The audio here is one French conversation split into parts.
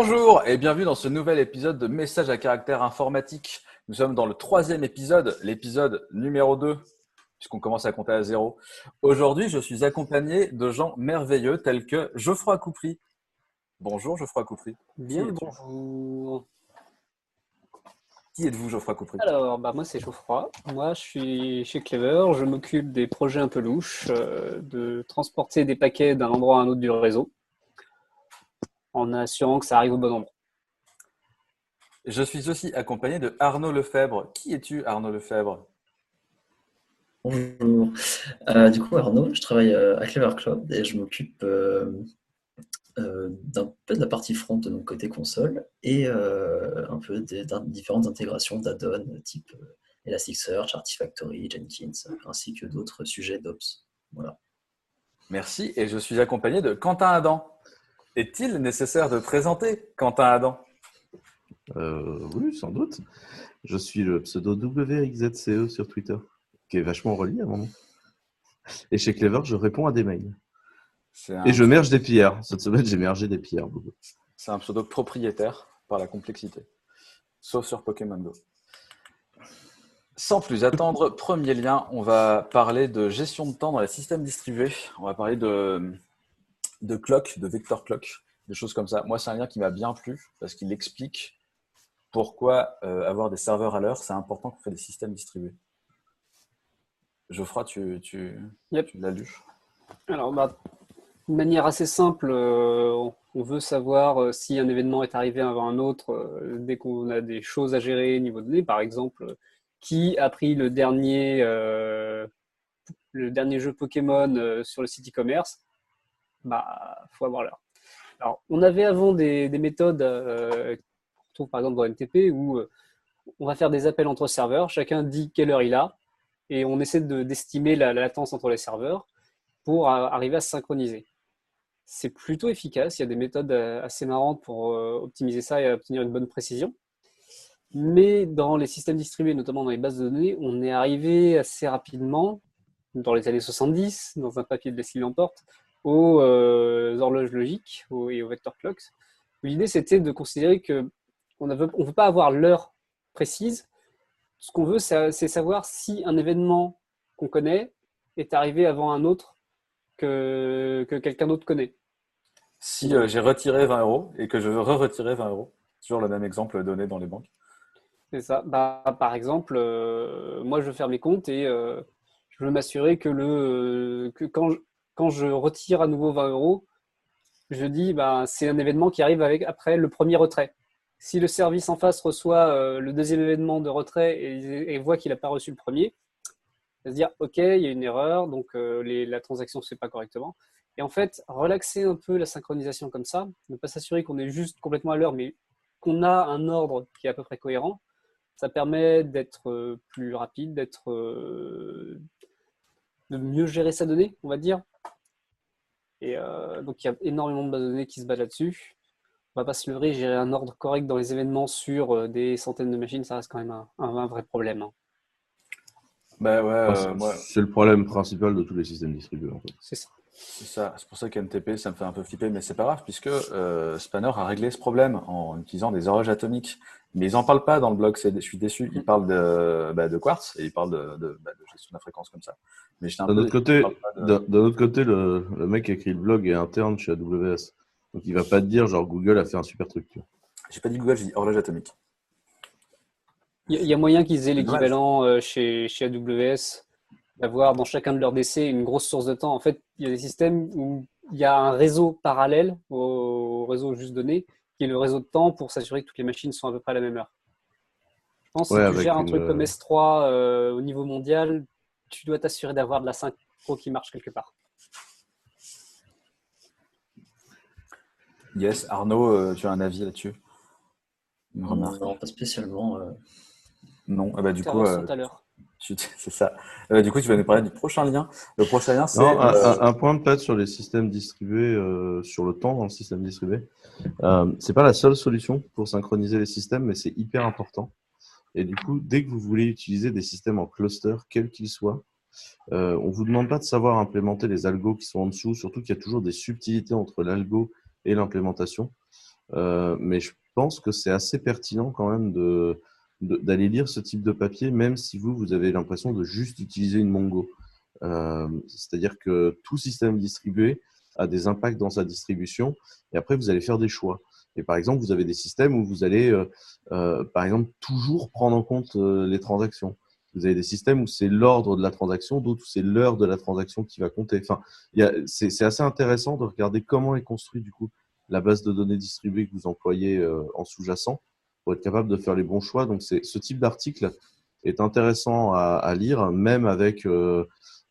Bonjour et bienvenue dans ce nouvel épisode de Message à caractère informatique. Nous sommes dans le troisième épisode, l'épisode numéro 2, puisqu'on commence à compter à zéro. Aujourd'hui, je suis accompagné de gens merveilleux tels que Geoffroy Coupry. Bonjour Geoffroy Coupry. Bien, bonjour. Qui êtes-vous Geoffroy Coupry? Alors, bah, moi c'est Geoffroy. Moi je suis chez Clever. Je m'occupe des projets un peu louches, euh, de transporter des paquets d'un endroit à un autre du réseau, en assurant que ça arrive au bon endroit. Je suis aussi accompagné de Arnaud Lefebvre. Qui es-tu Arnaud Lefebvre? Bonjour. Euh, du coup, Arnaud, je travaille euh, à Clever Cloud et je m'occupe euh, euh, d'un peu de la partie front de mon côté console et euh, un peu des, différentes intégrations d'add-ons type Elasticsearch, Artifactory, Jenkins, ainsi que d'autres sujets d'Ops. Voilà. Merci et je suis accompagné de Quentin Adam. Est-il nécessaire de présenter Quentin Adam? Euh, oui, sans doute. Je suis le pseudo WXZCE sur Twitter, qui est vachement relié à mon nom. Et chez Clever, je réponds à des mails. Un, Et je merge des pierres. Cette semaine, j'ai mergé des pierres. c'est un pseudo propriétaire par la complexité, sauf sur Pokémon Go. Sans plus attendre, premier lien, on va parler de gestion de temps dans les systèmes distribués. On va parler de, de clock, de vector clock, des choses comme ça. Moi, c'est un lien qui m'a bien plu parce qu'il explique pourquoi euh, avoir des serveurs à l'heure, c'est important quand on fait des systèmes distribués. Geoffroy, tu, tu, Yep. tu l'as lu? Alors, bah, de manière assez simple, euh, on veut savoir euh, si un événement est arrivé avant un autre dès qu'on a des choses à gérer niveau données. Par exemple, qui a pris le dernier, le dernier jeu Pokémon sur le site e-commerce? Bah, faut avoir l'heure. Alors, on avait avant des, des méthodes euh, par exemple dans MTP où euh, on va faire des appels entre serveurs, chacun dit quelle heure il a, et on essaie de- d'estimer la, la latence entre les serveurs pour euh, arriver à se synchroniser. C'est plutôt efficace, il y a des méthodes assez marrantes pour optimiser ça et obtenir une bonne précision. Mais dans les systèmes distribués, notamment dans les bases de données, on est arrivé assez rapidement, dans les années 70, dans un papier de Leslie Lamport, aux euh, horloges logiques aux- et aux vector clocks. L'idée, c'était de considérer que on ne veut, on veut pas avoir l'heure précise. Ce qu'on veut, c'est savoir si un événement qu'on connaît est arrivé avant un autre que, que quelqu'un d'autre connaît. Si euh, j'ai retiré 20 euros et que je veux re-retirer 20 euros, toujours le même exemple donné dans les banques. C'est ça. Bah, par exemple, euh, moi, je veux faire mes comptes et euh, je veux m'assurer que, le, que quand, je, quand je retire à nouveau 20 euros, je dis bah, c'est un événement qui arrive avec, après le premier retrait. Si le service en face reçoit euh, le deuxième événement de retrait et, voit qu'il n'a pas reçu le premier, il va se dire OK, il y a une erreur, donc euh, la transaction ne se fait pas correctement. Et en fait, relaxer un peu la synchronisation comme ça, ne pas s'assurer qu'on est juste complètement à l'heure, mais qu'on a un ordre qui est à peu près cohérent, ça permet d'être euh, plus rapide, d'être de mieux gérer sa donnée, on va dire. Et euh, donc il y a énormément de bases de données qui se battent là-dessus. On va pas se leurrer, gérer un ordre correct dans les événements sur euh, des centaines de machines, ça reste quand même un, un- un vrai problème. hein. Bah ouais, euh, Enfin, c'est moi, c'est le problème principal de tous les systèmes distribués. En fait. C'est ça. c'est ça. C'est pour ça qu'MTP, ça me fait un peu flipper, mais c'est pas grave, puisque euh, Spanner a réglé ce problème en utilisant des horloges atomiques. Mais ils en parlent pas dans le blog, je suis déçu. Ils parlent de, bah, de Quartz et ils parlent de, de, bah, de gestion de la fréquence comme ça. Mais D'un peu autre côté, d'un d'un autre côté le, le mec qui a écrit le blog est interne chez AWS. Donc il va pas te dire genre Google a fait un super truc. J'ai pas dit Google, j'ai dit horloge atomique. Il y a- il y, a moyen qu'ils aient l'équivalent euh, chez, chez AWS, d'avoir dans chacun de leurs DC une grosse source de temps. En fait, il y a des systèmes où il y a un réseau parallèle au réseau juste donné, qui est le réseau de temps pour s'assurer que toutes les machines sont à peu près à la même heure. Je pense que si tu gères un une, truc comme euh, S3 euh, au niveau mondial, tu dois t'assurer d'avoir de la synchro qui marche quelque part. Yes, Arnaud, euh, tu as un avis là-dessus? Remarque? Non, pas spécialement. euh. Non, Ah bah, du coup, euh, tout à l'heure. c'est ça. Euh, du coup, tu vas nous parler du prochain lien. Le prochain lien, c'est. Un, euh, un- un point de peut-être sur les systèmes distribués, euh, sur le temps dans le système distribué. Euh, c'est pas la seule solution pour synchroniser les systèmes, mais c'est hyper important. Et du coup, dès que vous voulez utiliser des systèmes en cluster, quels qu'ils soient, euh, on vous demande pas de savoir implémenter les algos qui sont en dessous, surtout qu'il y a toujours des subtilités entre l'algo et l'implémentation. mais je pense que c'est assez pertinent quand même de, d'aller lire ce type de papier, même si vous, vous avez l'impression de juste utiliser une Mongo. C'est-à-dire que tout système distribué a des impacts dans sa distribution, et après, vous allez faire des choix. Et par exemple, vous avez des systèmes où vous allez, par exemple, toujours prendre en compte les transactions. Vous avez des systèmes où c'est l'ordre de la transaction, d'autres où c'est l'heure de la transaction qui va compter. Enfin, c'est assez intéressant de regarder comment est construit du coup la base de données distribuée que vous employez euh, en sous-jacent pour être capable de faire les bons choix. Donc, ce type d'article est intéressant à, lire, même avec. Euh,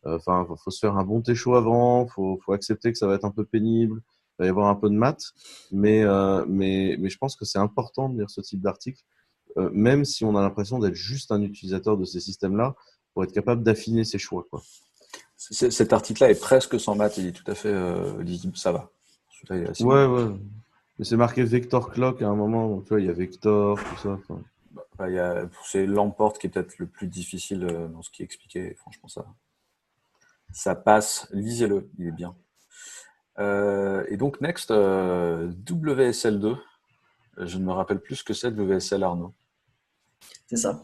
euh, enfin, faut se faire un bon técho avant, il faut, faut, accepter que ça va être un peu pénible, il va y avoir un peu de maths, mais, mais, mais je pense que c'est important de lire ce type d'article euh, même si on a l'impression d'être juste un utilisateur de ces systèmes-là, pour être capable d'affiner ses choix. Quoi. Cet article-là est presque sans maths, il est tout à fait euh, lisible, ça va. Ouais, ouais. Mais c'est marqué Vector Clock à un moment, tu vois, il y a Vector, tout ça. Bah, c'est l'emporte qui est peut-être le plus difficile euh, dans ce qui est expliqué. Franchement, ça, ça passe. Lisez-le, il est bien. et donc, next, WSL2. Je ne me rappelle plus ce que c'est WSL, Arnaud. C'est ça.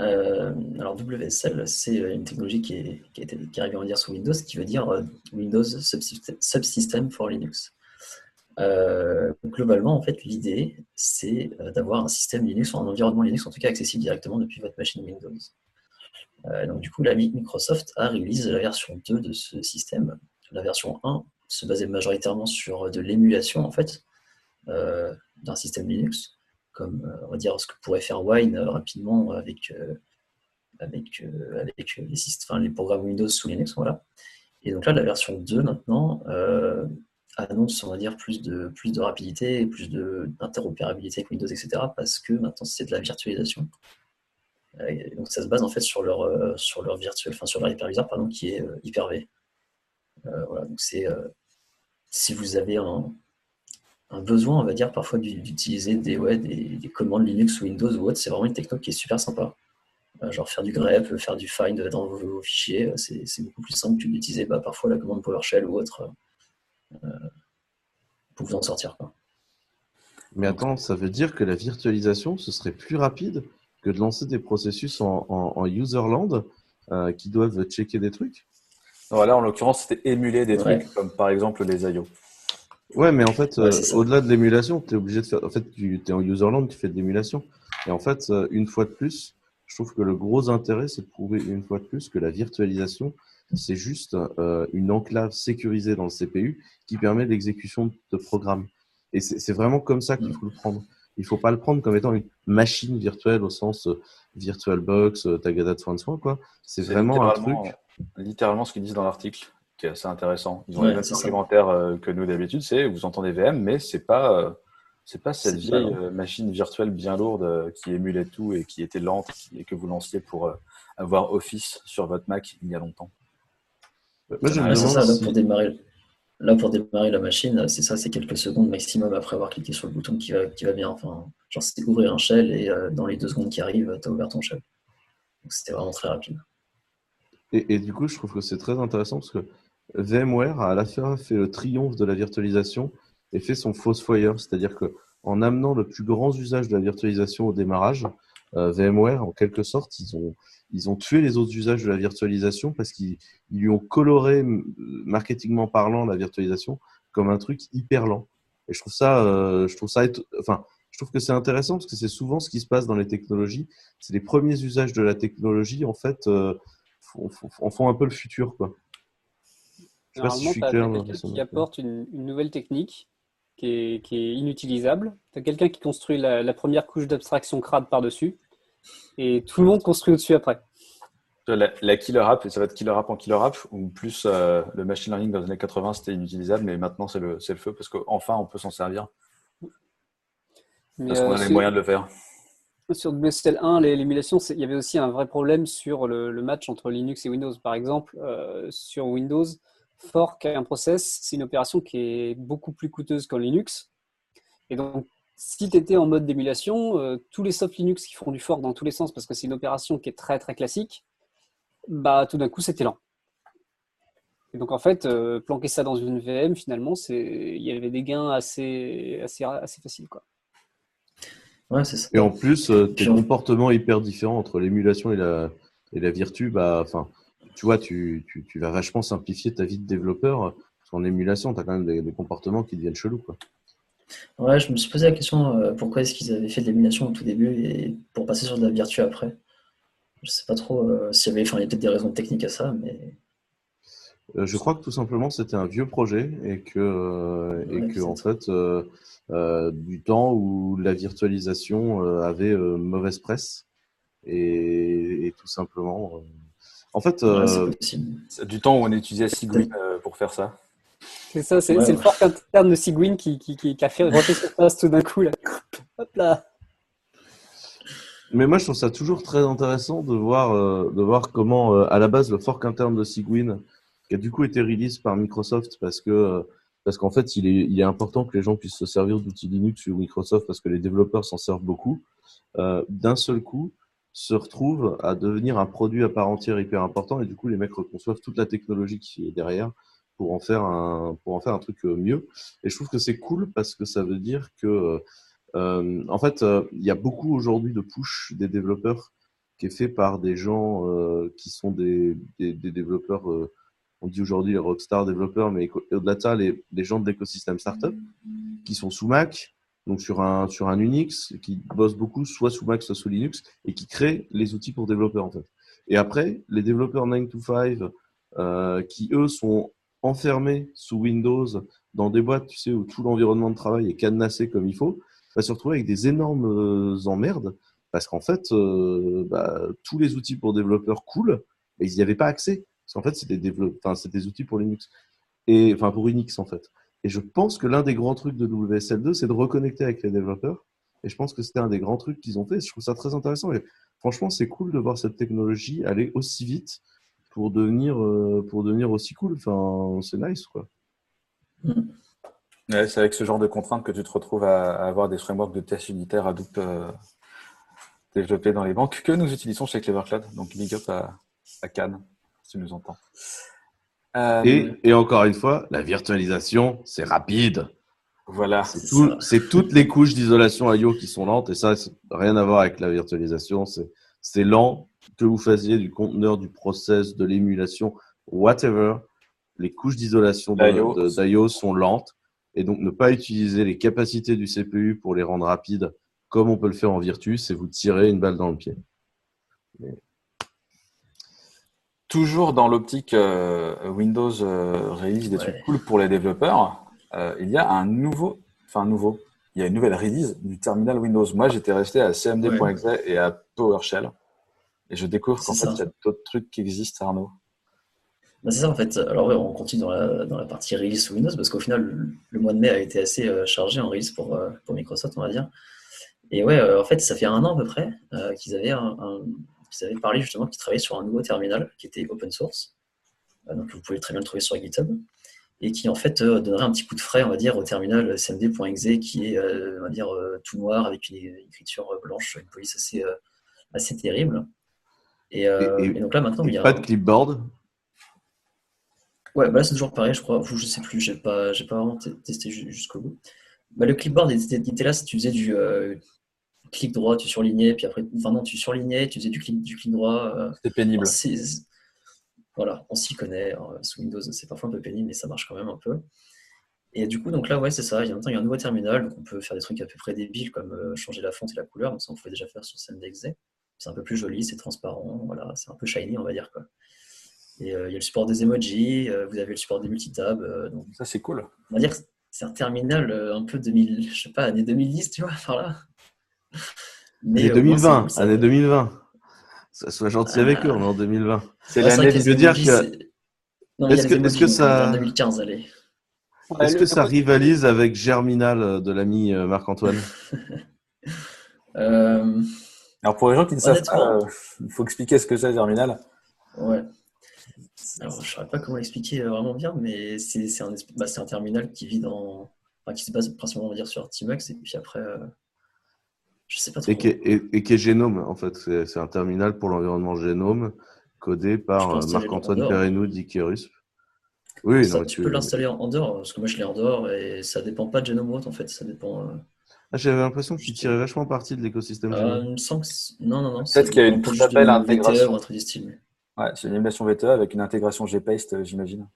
Euh, alors WSL, c'est une technologie qui est, qui, est, arrivée, dire, sous Windows, qui veut dire euh, Windows Subsystem for Linux. Euh, globalement, en fait, l'idée, c'est d'avoir un système Linux ou un environnement Linux, en tout cas accessible directement depuis votre machine Windows. donc, du coup, la Microsoft a réalisé la version 2 de ce système. La version 1 se basait majoritairement sur de l'émulation, en fait, d'un système Linux comme euh, on va dire ce que pourrait faire Wine euh, rapidement avec, euh, avec, avec les, systèmes, les programmes Windows sous Linux. Voilà. Et donc là, la version 2 maintenant annonce, on va dire, plus de, plus de rapidité, plus d'interopérabilité avec Windows, etc. Parce que maintenant, c'est de la virtualisation. donc ça se base en fait sur leur, sur leur virtuel, enfin sur leur hyperviseur, pardon, qui est Hyper-V. voilà, donc c'est si vous avez un, besoin, on va dire, parfois d'utiliser des, ouais, des, commandes Linux ou Windows ou autre. C'est vraiment une techno qui est super sympa. Euh, genre faire du grep, faire du find dans vos, fichiers, c'est beaucoup plus simple que d'utiliser bah, parfois la commande PowerShell ou autre euh, pour vous en sortir. Mais attends, ça veut dire que la virtualisation, ce serait plus rapide que de lancer des processus en, en, userland euh, qui doivent checker des trucs? Voilà, en l'occurrence, c'était émuler des trucs comme par exemple les IO. Ouais, mais en fait, euh, au-delà de l'émulation, tu es obligé de faire. En fait, tu es en userland, tu fais de l'émulation. Et en fait, euh, une fois de plus, je trouve que le gros intérêt, c'est de prouver une fois de plus que la virtualisation, c'est juste euh, une enclave sécurisée dans le CPU qui permet l'exécution de programmes. Et c'est vraiment comme ça qu'il mm. faut le prendre. Il ne faut pas le prendre comme étant une machine virtuelle au sens VirtualBox, Tagada de soin de soin, quoi. C'est vraiment un truc. Littéralement ce qu'ils disent dans l'article qui est assez intéressant. Ils ont les mêmes argumentaires euh, que nous d'habitude, c'est vous entendez VM, mais c'est pas euh, c'est pas cette vieille euh, machine virtuelle bien lourde qui émulait tout et qui était lente et que vous lanciez pour avoir Office sur votre Mac il y a longtemps. Moi, je ça, là, pour démarrer, là, pour démarrer la machine, c'est ça, c'est quelques secondes maximum après avoir cliqué sur le bouton qui va, qui va bien. Enfin, genre, c'est ouvrir un shell et dans les deux secondes qui arrivent, tu as ouvert ton shell. Donc, c'était vraiment très rapide. Et, et, du coup, je trouve que c'est très intéressant parce que VMware a à la fin fait le triomphe de la virtualisation et fait son fossoyeur, c'est-à-dire que en amenant le plus grand usage de la virtualisation au démarrage, euh, VMware, en quelque sorte, ils ont, ils ont tué les autres usages de la virtualisation parce qu'ils lui ont coloré, marketingment parlant, la virtualisation comme un truc hyper lent. Et je trouve ça, euh, je trouve ça, enfin, je trouve que c'est intéressant parce que c'est souvent ce qui se passe dans les technologies. C'est les premiers usages de la technologie, en fait, euh, en font un peu le futur, quoi. Normalement, tu as, quelqu'un qui apporte une, nouvelle technique qui est, inutilisable. Tu as quelqu'un qui construit la, première couche d'abstraction crade par-dessus et tout le monde construit au-dessus après. La, killer app, ça va être killer app en killer app, ou plus euh, le machine learning dans les années 80 c'était inutilisable, mais maintenant c'est le, le, feu parce qu'enfin on peut s'en servir. parce qu'on a euh, les moyens de le faire. Sur WSL 1, l'émulation, il y avait aussi un vrai problème sur le, match entre Linux et Windows. Par exemple, euh, sur Windows, fork un process, c'est une opération qui est beaucoup plus coûteuse qu'en Linux. Et donc, si tu étais en mode d'émulation, euh, tous les soft Linux qui font du fork dans tous les sens, parce que c'est une opération qui est très très classique, bah tout d'un coup c'était lent. Et donc en fait, euh, planquer ça dans une VM, finalement, c'est il y avait des gains assez, assez, assez faciles. Quoi. Ouais, c'est ça. Et en plus, euh, tes comportements hyper différents entre l'émulation et la, et la virtu, bah, enfin, tu vois, tu, tu, tu vas vachement simplifier ta vie de développeur. Parce qu'en émulation, tu as quand même des, des comportements qui deviennent chelous. Quoi. Ouais, je me suis posé la question euh, pourquoi est-ce qu'ils avaient fait de l'émulation au tout début et pour passer sur de la virtu après? Je sais pas trop euh, s'il y avait, enfin, il y a peut-être des raisons techniques à ça, mais Euh, je crois que tout simplement, c'était un vieux projet et que, et que en fait, du temps où la virtualisation avait mauvaise presse et, et tout simplement. En fait, euh, Du temps où on utilisait Sigwin euh, pour faire ça. C'est ça, c'est Ouais, le ouais. fork interne de Sigwin qui, qui, qui, qui a fait roter sur place tout d'un coup. Là. Hop là. Mais moi, je trouve ça toujours très intéressant de voir, euh, de voir comment, euh, à la base, le fork interne de Sigwin, qui a du coup été release par Microsoft parce que, euh, parce qu'en fait, il est, il est important que les gens puissent se servir d'outils Linux sur Microsoft parce que les développeurs s'en servent beaucoup. Euh, D'un seul coup, se retrouve à devenir un produit à part entière hyper important et du coup, les mecs reconçoivent toute la technologie qui est derrière pour en faire un, pour en faire un truc euh, mieux. Et je trouve que c'est cool parce que ça veut dire que euh, euh, en fait, euh, il y a beaucoup aujourd'hui de push des développeurs qui est fait par des gens euh, qui sont des, des, des développeurs, on dit aujourd'hui les rockstar développeurs, mais au-delà de ça, les, les gens de l'écosystème startup qui sont sous Mac, donc sur un, sur un Unix, qui bossent beaucoup soit sous Mac, soit sous Linux, et qui créent les outils pour développeurs en fait. Et après, les développeurs 9 to 5, euh, qui eux sont enfermés sous Windows dans des boîtes, tu sais, où tout l'environnement de travail est cadenassé comme il faut, va se retrouver avec des énormes euh, emmerdes parce qu'en fait, euh, bah, tous les outils pour développeurs cool, mais ils n'y avaient pas accès. Parce qu'en fait, c'est des, enfin, des outils pour Linux. Et, enfin, pour Unix, en fait. Et je pense que l'un des grands trucs de WSL2, c'est de reconnecter avec les développeurs. Et je pense que c'était un des grands trucs qu'ils ont fait. Je trouve ça très intéressant. Et franchement, c'est cool de voir cette technologie aller aussi vite pour devenir, euh, pour devenir aussi cool. Enfin, c'est nice, quoi. Ouais, c'est avec ce genre de contraintes que tu te retrouves à, à avoir des frameworks de tests unitaires Hadoop euh, développés dans les banques que nous utilisons chez Clever Cloud. Donc, big up à, à Cannes, si tu nous entends. Euh, Et, et encore une fois, la virtualisation, c'est rapide. voilà. C'est tout- toutes les couches d'isolation IO qui sont lentes et ça, rien à voir avec la virtualisation. C'est lent que vous fassiez du conteneur, du process, de l'émulation, whatever. Les couches d'isolation d'IO sont lentes et donc ne pas utiliser les capacités du CPU pour les rendre rapides comme on peut le faire en Virtu, c'est vous tirer une balle dans le pied. Toujours dans l'optique euh, Windows euh, release des Ouais. trucs cool pour les développeurs, euh, il y a un nouveau, enfin nouveau, il y a une nouvelle release du terminal Windows. Moi, j'étais resté à cmd.exe et à PowerShell. Et je découvre qu'en fait, il y a d'autres trucs qui existent, Arnaud. Bah, c'est ça en fait. Alors ouais, on continue dans la, dans la partie release sous Windows parce qu'au final, le, le mois de mai a été assez euh, chargé en release pour, pour Microsoft, on va dire. Et ouais, en fait, ça fait un an à peu près qu'ils avaient, un, un- qu'ils avaient parlé justement qu'ils travaillaient sur un nouveau terminal qui était open source. Euh, donc vous pouvez très bien le trouver sur GitHub. Et qui en fait euh, donnerait un petit coup de frais, on va dire, au terminal cmd.exe qui est, euh, on va dire, tout noir avec une écriture blanche, une police assez, assez terrible. Et, Et- et- et donc là maintenant, il y a pas de clipboard? Ouais, bah là c'est toujours pareil, je crois. Je sais plus, j'ai pas, j'ai pas vraiment testé ju- jusqu'au bout. Bah, le clipboard était, là si tu faisais du euh, clic droit, tu surlignais, puis après, enfin non, tu surlignais, tu faisais du clic, du clic droit. euh, C'est pénible. voilà, on s'y connaît. hein, sous Windows, c'est parfois un peu pénible, mais ça marche quand même un peu. Et du coup, donc là, ouais, c'est ça. Il y a, maintenant, il y a un nouveau terminal, donc on peut faire des trucs à peu près débiles comme euh, changer la fonte et la couleur. Donc ça, on pouvait déjà faire sur CMDXZ. C'est un peu plus joli, c'est transparent, voilà, c'est un peu shiny, on va dire quoi. Et euh, il y a le support des emojis, euh, vous avez le support des multitabs. donc Ça, c'est cool. on va dire que c'est un terminal un peu 2000, je sais pas, année 2010, tu vois, par là. Mais, Année euh, moi, 2020. c'est- ça- Année 2020. Ça soit gentil avec eux, Ah. on est en 2020. C'est vrai l'année les veux dire que- Est-ce que- est-ce que ça- on est en 2015, allez. Ouais, Est-ce que ça rivalise avec Germinal euh, de l'ami euh, Marc-Antoine Euh, Alors, pour les gens qui ne savent pas, euh, il faut expliquer ce que c'est Germinal. ouais. Alors, je ne saurais pas comment l'expliquer euh, vraiment bien, mais c'est un, bah, c'est un terminal qui vit dans. Enfin, qui se base principalement, on va dire, sur Tmux, et puis après. euh, Je sais pas trop. et qui, est, et- et qui est Génome, en fait. C'est c'est un terminal pour l'environnement Génome codé par euh, Marc-Antoine. Perrinou d'Ikerus. Oui, Ça, non, mais tu peux l'installer en, dehors, parce que moi je l'ai en dehors et ça dépend pas de Genome en fait, ça dépend. euh, Ah, J'avais l'impression qu'il tirait vachement parti de l'écosystème. euh, Genome. il me semble que c'est- non, non, non. Peut-être c'est qu'il y a une s'appelle du intégration. VTE ou un Ouais, c'est une émulation VTE avec une intégration GPaste, euh, j'imagine.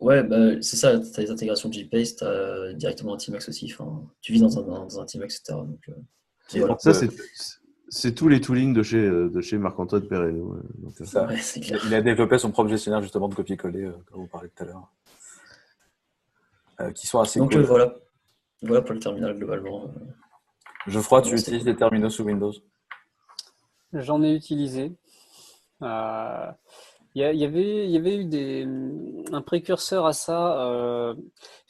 Ouais, bah, c'est ça, tu as les intégrations tu as directement un Tmax aussi. Enfin, tu vis dans un, dans un Tmax, etc. Donc, euh, voilà. Ça, c'est c'est tous les toolings de chez, de chez Marc-Antoine Perello. ouais. Donc, euh, ouais, Il clair. il a développé son propre gestionnaire justement de copier-coller, euh, comme vous parlez tout à l'heure. Euh, qui sont assez Donc cool. euh, voilà. Voilà pour le terminal globalement. Geoffroy, tu Ouais, utilises cool. des terminaux sous Windows? J'en ai utilisé. Euh, Il y, a- il y avait, il y avait eu des, un précurseur à ça.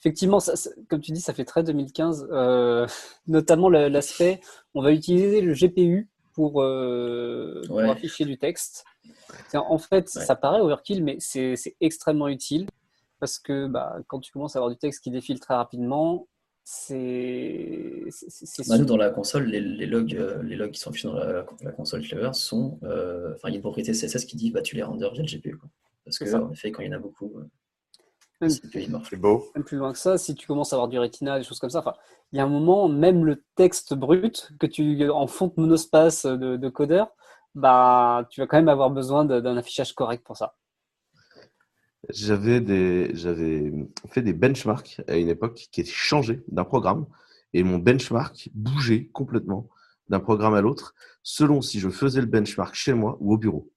Effectivement, ça- ça- comme tu dis, ça fait très 2015. euh, notamment l'aspect, on va utiliser le GPU pour, euh, pour afficher du texte. En fait, Ouais. ça paraît overkill, mais c'est extrêmement utile parce que bah, quand tu commences à avoir du texte qui défile très rapidement, c'est Bah, nous, dans la console, les, les logs, euh, les logs qui sont affichés dans la, la console Clever sont. euh, Enfin, il y a une propriété CSS qui dit bah, tu les renders via le GPU. Quoi. Parce que, ça. en effet, quand il y en a beaucoup, Même- beau. plus loin que ça, si tu commences à avoir du Retina, des choses comme ça, enfin, il y a un moment, même le texte brut que tu en fonte monospace de, de codeur, bah, tu vas quand même avoir besoin d'un affichage correct pour ça. J'avais des, j'avais fait des benchmarks à une époque qui étaient changés d'un programme et mon benchmark bougeait complètement d'un programme à l'autre selon si je faisais le benchmark chez moi ou au bureau.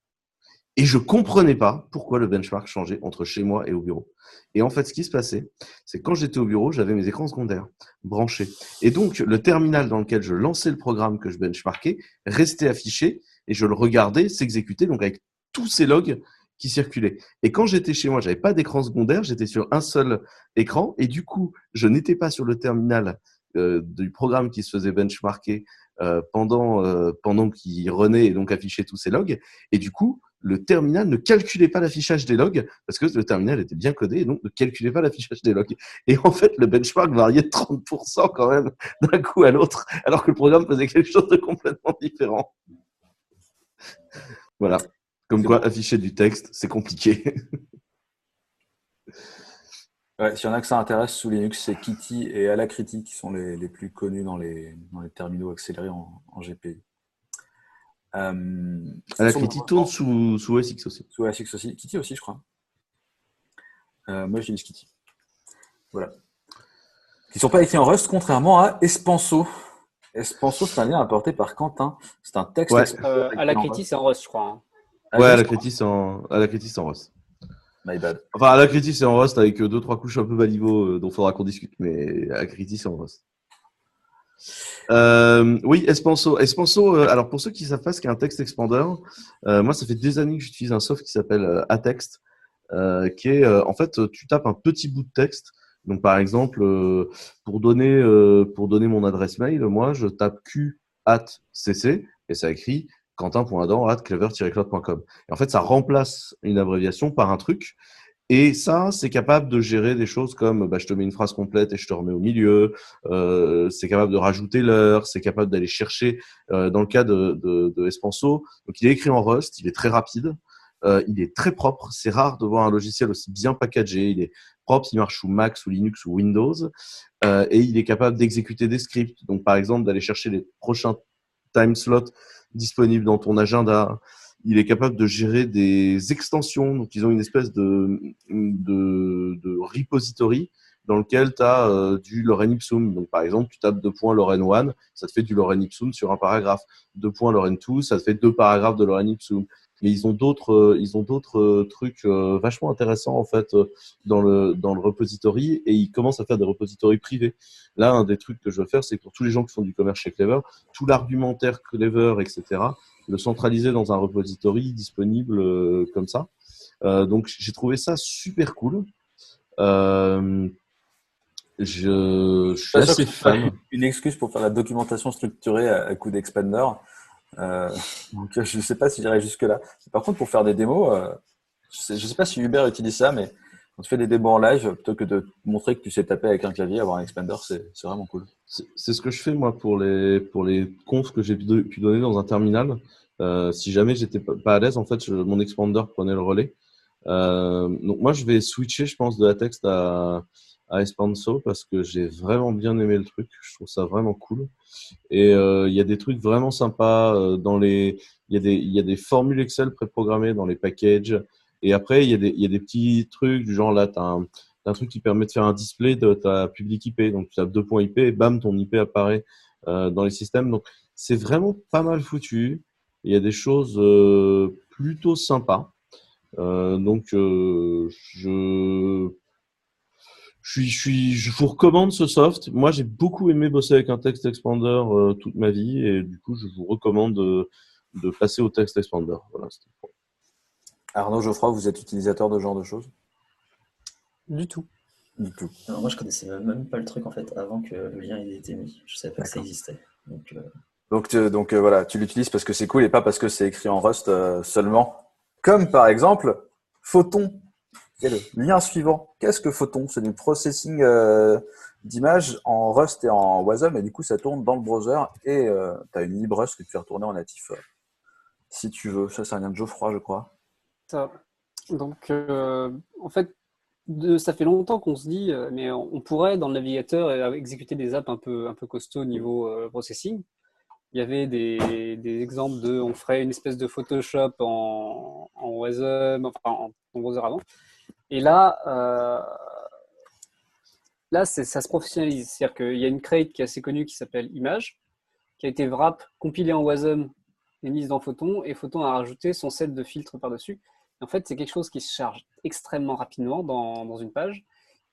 Et je comprenais pas pourquoi le benchmark changeait entre chez moi et au bureau. Et en fait, ce qui se passait, c'est quand j'étais au bureau, j'avais mes écrans secondaires branchés. Et donc, le terminal dans lequel je lançais le programme que je benchmarkais restait affiché et je le regardais s'exécuter, donc avec tous ces logs qui circulaient. Et quand j'étais chez moi, j'avais pas d'écran secondaire, j'étais sur un seul écran et du coup, je n'étais pas sur le terminal euh, du programme qui se faisait benchmarker euh, pendant euh, pendant qu'il renaît et donc affichait tous ces logs. Et du coup, le terminal ne calculait pas l'affichage des logs parce que le terminal était bien codé et donc ne calculait pas l'affichage des logs. Et en fait, le benchmark variait de 30% quand même d'un coup à l'autre, alors que le programme faisait quelque chose de complètement différent. Voilà. Comme quoi, afficher du texte, c'est compliqué. Ouais, S'il y en a que ça intéresse sous Linux, c'est Kitty et Alacrity qui sont les, plus connus dans les, dans les terminaux accélérés en, en GPU. Euh, la mon- tourne sous, sous OS X aussi. Sous ASX aussi. Kitty aussi, je crois. Euh, moi, j'utilise Kitty. Voilà. Qui ne sont pas écrits en Rust, contrairement à Espanso. Espanso, c'est un lien apporté par Quentin. C'est un texte Ouais. expanseur Euh, à la Rust. c'est en Rust, je crois. hein. Ouais, à la critique, c'est en, à la critique, c'est en Rust. My bad. Enfin, à la critique, c'est en Rust avec euh, deux, trois couches un peu baliveau euh, dont il faudra qu'on discute, mais à la critique, c'est en Rust. Euh, oui, Espanso. Espanso, euh, alors pour ceux qui ne savent pas ce qu'est un text expander, euh, moi, ça fait des années que j'utilise un soft qui s'appelle Atext, qui est, en fait, tu tapes un petit bout de texte. Donc, par exemple, pour donner, pour donner mon adresse mail, moi, je tape q at cc et ça écrit quentin.adam at clever-cloud.com. Et en fait, ça remplace une abréviation par un truc. Et ça, c'est capable de gérer des choses comme bah, je te mets une phrase complète et je te remets au milieu. Euh, c'est capable de rajouter l'heure. C'est capable d'aller chercher. euh, dans le cas de, de, de Espanso, donc il est écrit en Rust. Il est très rapide. Euh, il est très propre. C'est rare de voir un logiciel aussi bien packagé. Il est propre. Il marche sous Mac, sous Linux, sous Windows. Euh, et il est capable d'exécuter des scripts. Donc par exemple d'aller chercher les prochains time slots disponibles dans ton agenda. Il est capable de gérer des extensions. Donc, ils ont une espèce de, repository dans lequel tu as euh, du lorem ipsum. Donc, par exemple, tu tapes deux points lorem 1, ça te fait du lorem ipsum sur un paragraphe. Deux points lorem 2, ça te fait deux paragraphes de lorem ipsum. Mais ils ont d'autres, euh, ils ont d'autres euh, trucs euh, vachement intéressants en fait dans le dans le repository et ils commencent à faire des repositories privés. Là, un des trucs que je veux faire, c'est pour tous les gens qui font du commerce chez Clever, tout l'argumentaire Clever, etc le centraliser dans un repository disponible comme ça. Euh, donc j'ai trouvé ça super cool. Euh, je, je suis assez fan. Une excuse pour faire la documentation structurée à, à coup d'expander. Euh, donc, je ne sais pas si j'irai jusque-là. Par contre, pour faire des démos, euh, je ne sais, pas si Uber utilise ça, mais quand tu fais des démos en live, plutôt que de montrer que tu sais taper avec un clavier, avoir un expander, c'est vraiment cool. C'est ce que je fais moi pour les pour les confs que j'ai pu do- pu donner dans un terminal. Euh, si jamais j'étais pas à l'aise, en fait, mon expander prenait le relais. Donc moi, je vais switcher, je pense, de la texte à, à Espanso parce que j'ai vraiment bien aimé le truc. Je trouve ça vraiment cool. Et euh, il y a des trucs vraiment sympas euh, dans les. Il y, a des, il y a des formules Excel préprogrammées dans les packages. Et après, il y, a des, il y a des petits trucs du genre là, tu as un, un, truc qui permet de faire un display de ta public IP. Donc tu as deux points IP et bam, ton IP apparaît euh, dans les systèmes. Donc c'est vraiment pas mal foutu. Il y a des choses euh, plutôt sympas. Euh, donc je je, suis, je, suis, je vous recommande ce soft. Moi, j'ai beaucoup aimé bosser avec un text expander euh, toute ma vie et du coup, je vous recommande de, de passer au text expander. Voilà, Arnaud Geoffroy, vous êtes utilisateur de ce genre de choses? Du tout. Du tout. Alors moi, je connaissais même pas le truc en fait avant que le lien ait été mis. Je savais pas que ça existait. Donc, euh... donc, donc euh, voilà, tu l'utilises parce que c'est cool et pas parce que c'est écrit en Rust euh, seulement. Comme par exemple Photon lien suivant. Qu'est-ce que Photon? C'est du processing euh, d'images en Rust et en Wasm, et du coup, ça tourne dans le browser et euh, tu as une LibRust que tu fais retourner en natif euh, si tu veux. Ça, c'est un lien de Geoffroy, je crois. Ça. Donc, en fait, ça fait longtemps qu'on se dit, mais on pourrait, dans le navigateur, exécuter des apps un peu, un peu costauds au niveau processing. Il y avait des, exemples de, on ferait une espèce de Photoshop en, Wasm, enfin en, en browser avant. Et là, euh, là ça se professionnalise. C'est-à-dire qu'il y a une crate qui est assez connue qui s'appelle Image, qui a été wrap, compilée en WASM et mise dans Photon, et Photon a rajouté son set de filtres par-dessus. En fait, c'est quelque chose qui se charge extrêmement rapidement dans, dans, une page,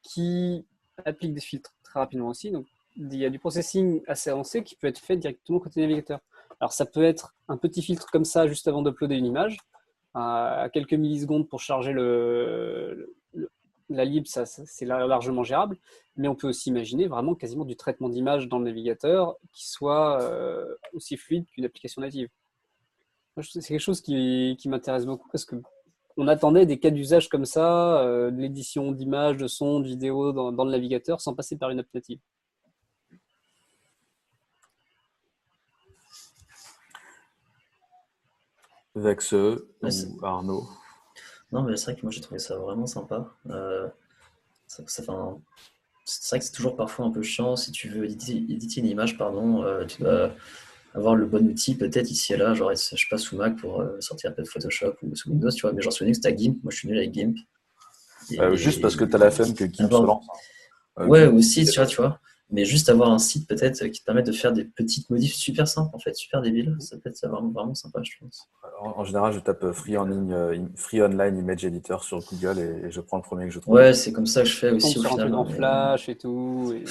qui applique des filtres très rapidement aussi. Donc, il y a du processing assez avancé qui peut être fait directement côté navigateur. Alors, ça peut être un petit filtre comme ça juste avant d'uploader une image, à quelques millisecondes pour charger le, la lib, ça, c'est largement gérable, mais on peut aussi imaginer vraiment quasiment du traitement d'image dans le navigateur qui soit euh, aussi fluide qu'une application native. C'est quelque chose qui, m'intéresse beaucoup parce que on attendait des cas d'usage comme ça, euh, l'édition d'images, de sons, de vidéos dans, dans, le navigateur sans passer par une app native. Vexe ou Arnaud Non, mais c'est vrai que moi j'ai trouvé ça vraiment sympa. Euh, ça, ça fait un... C'est vrai que c'est toujours parfois un peu chiant si tu veux éditer, une image, pardon, euh, tu dois avoir le bon outil peut-être ici et là, genre je sais pas sous Mac pour euh, sortir un peu de Photoshop ou sous Windows, tu vois, mais genre sous Linux t'as GIMP, moi je suis nul avec GIMP. Et, euh, juste parce que tu as la flemme que GIMP se lance. ouais, aussi, tu vois, tu vois mais juste avoir un site peut-être qui te permet de faire des petites modifs super simples, en fait, super débiles, ça peut être vraiment, vraiment sympa, je pense. En, général, je tape free, en ligne, euh, free Online Image Editor sur Google et, je prends le premier que je trouve. Ouais, c'est comme ça que je fais aussi au final. En Flash et tout.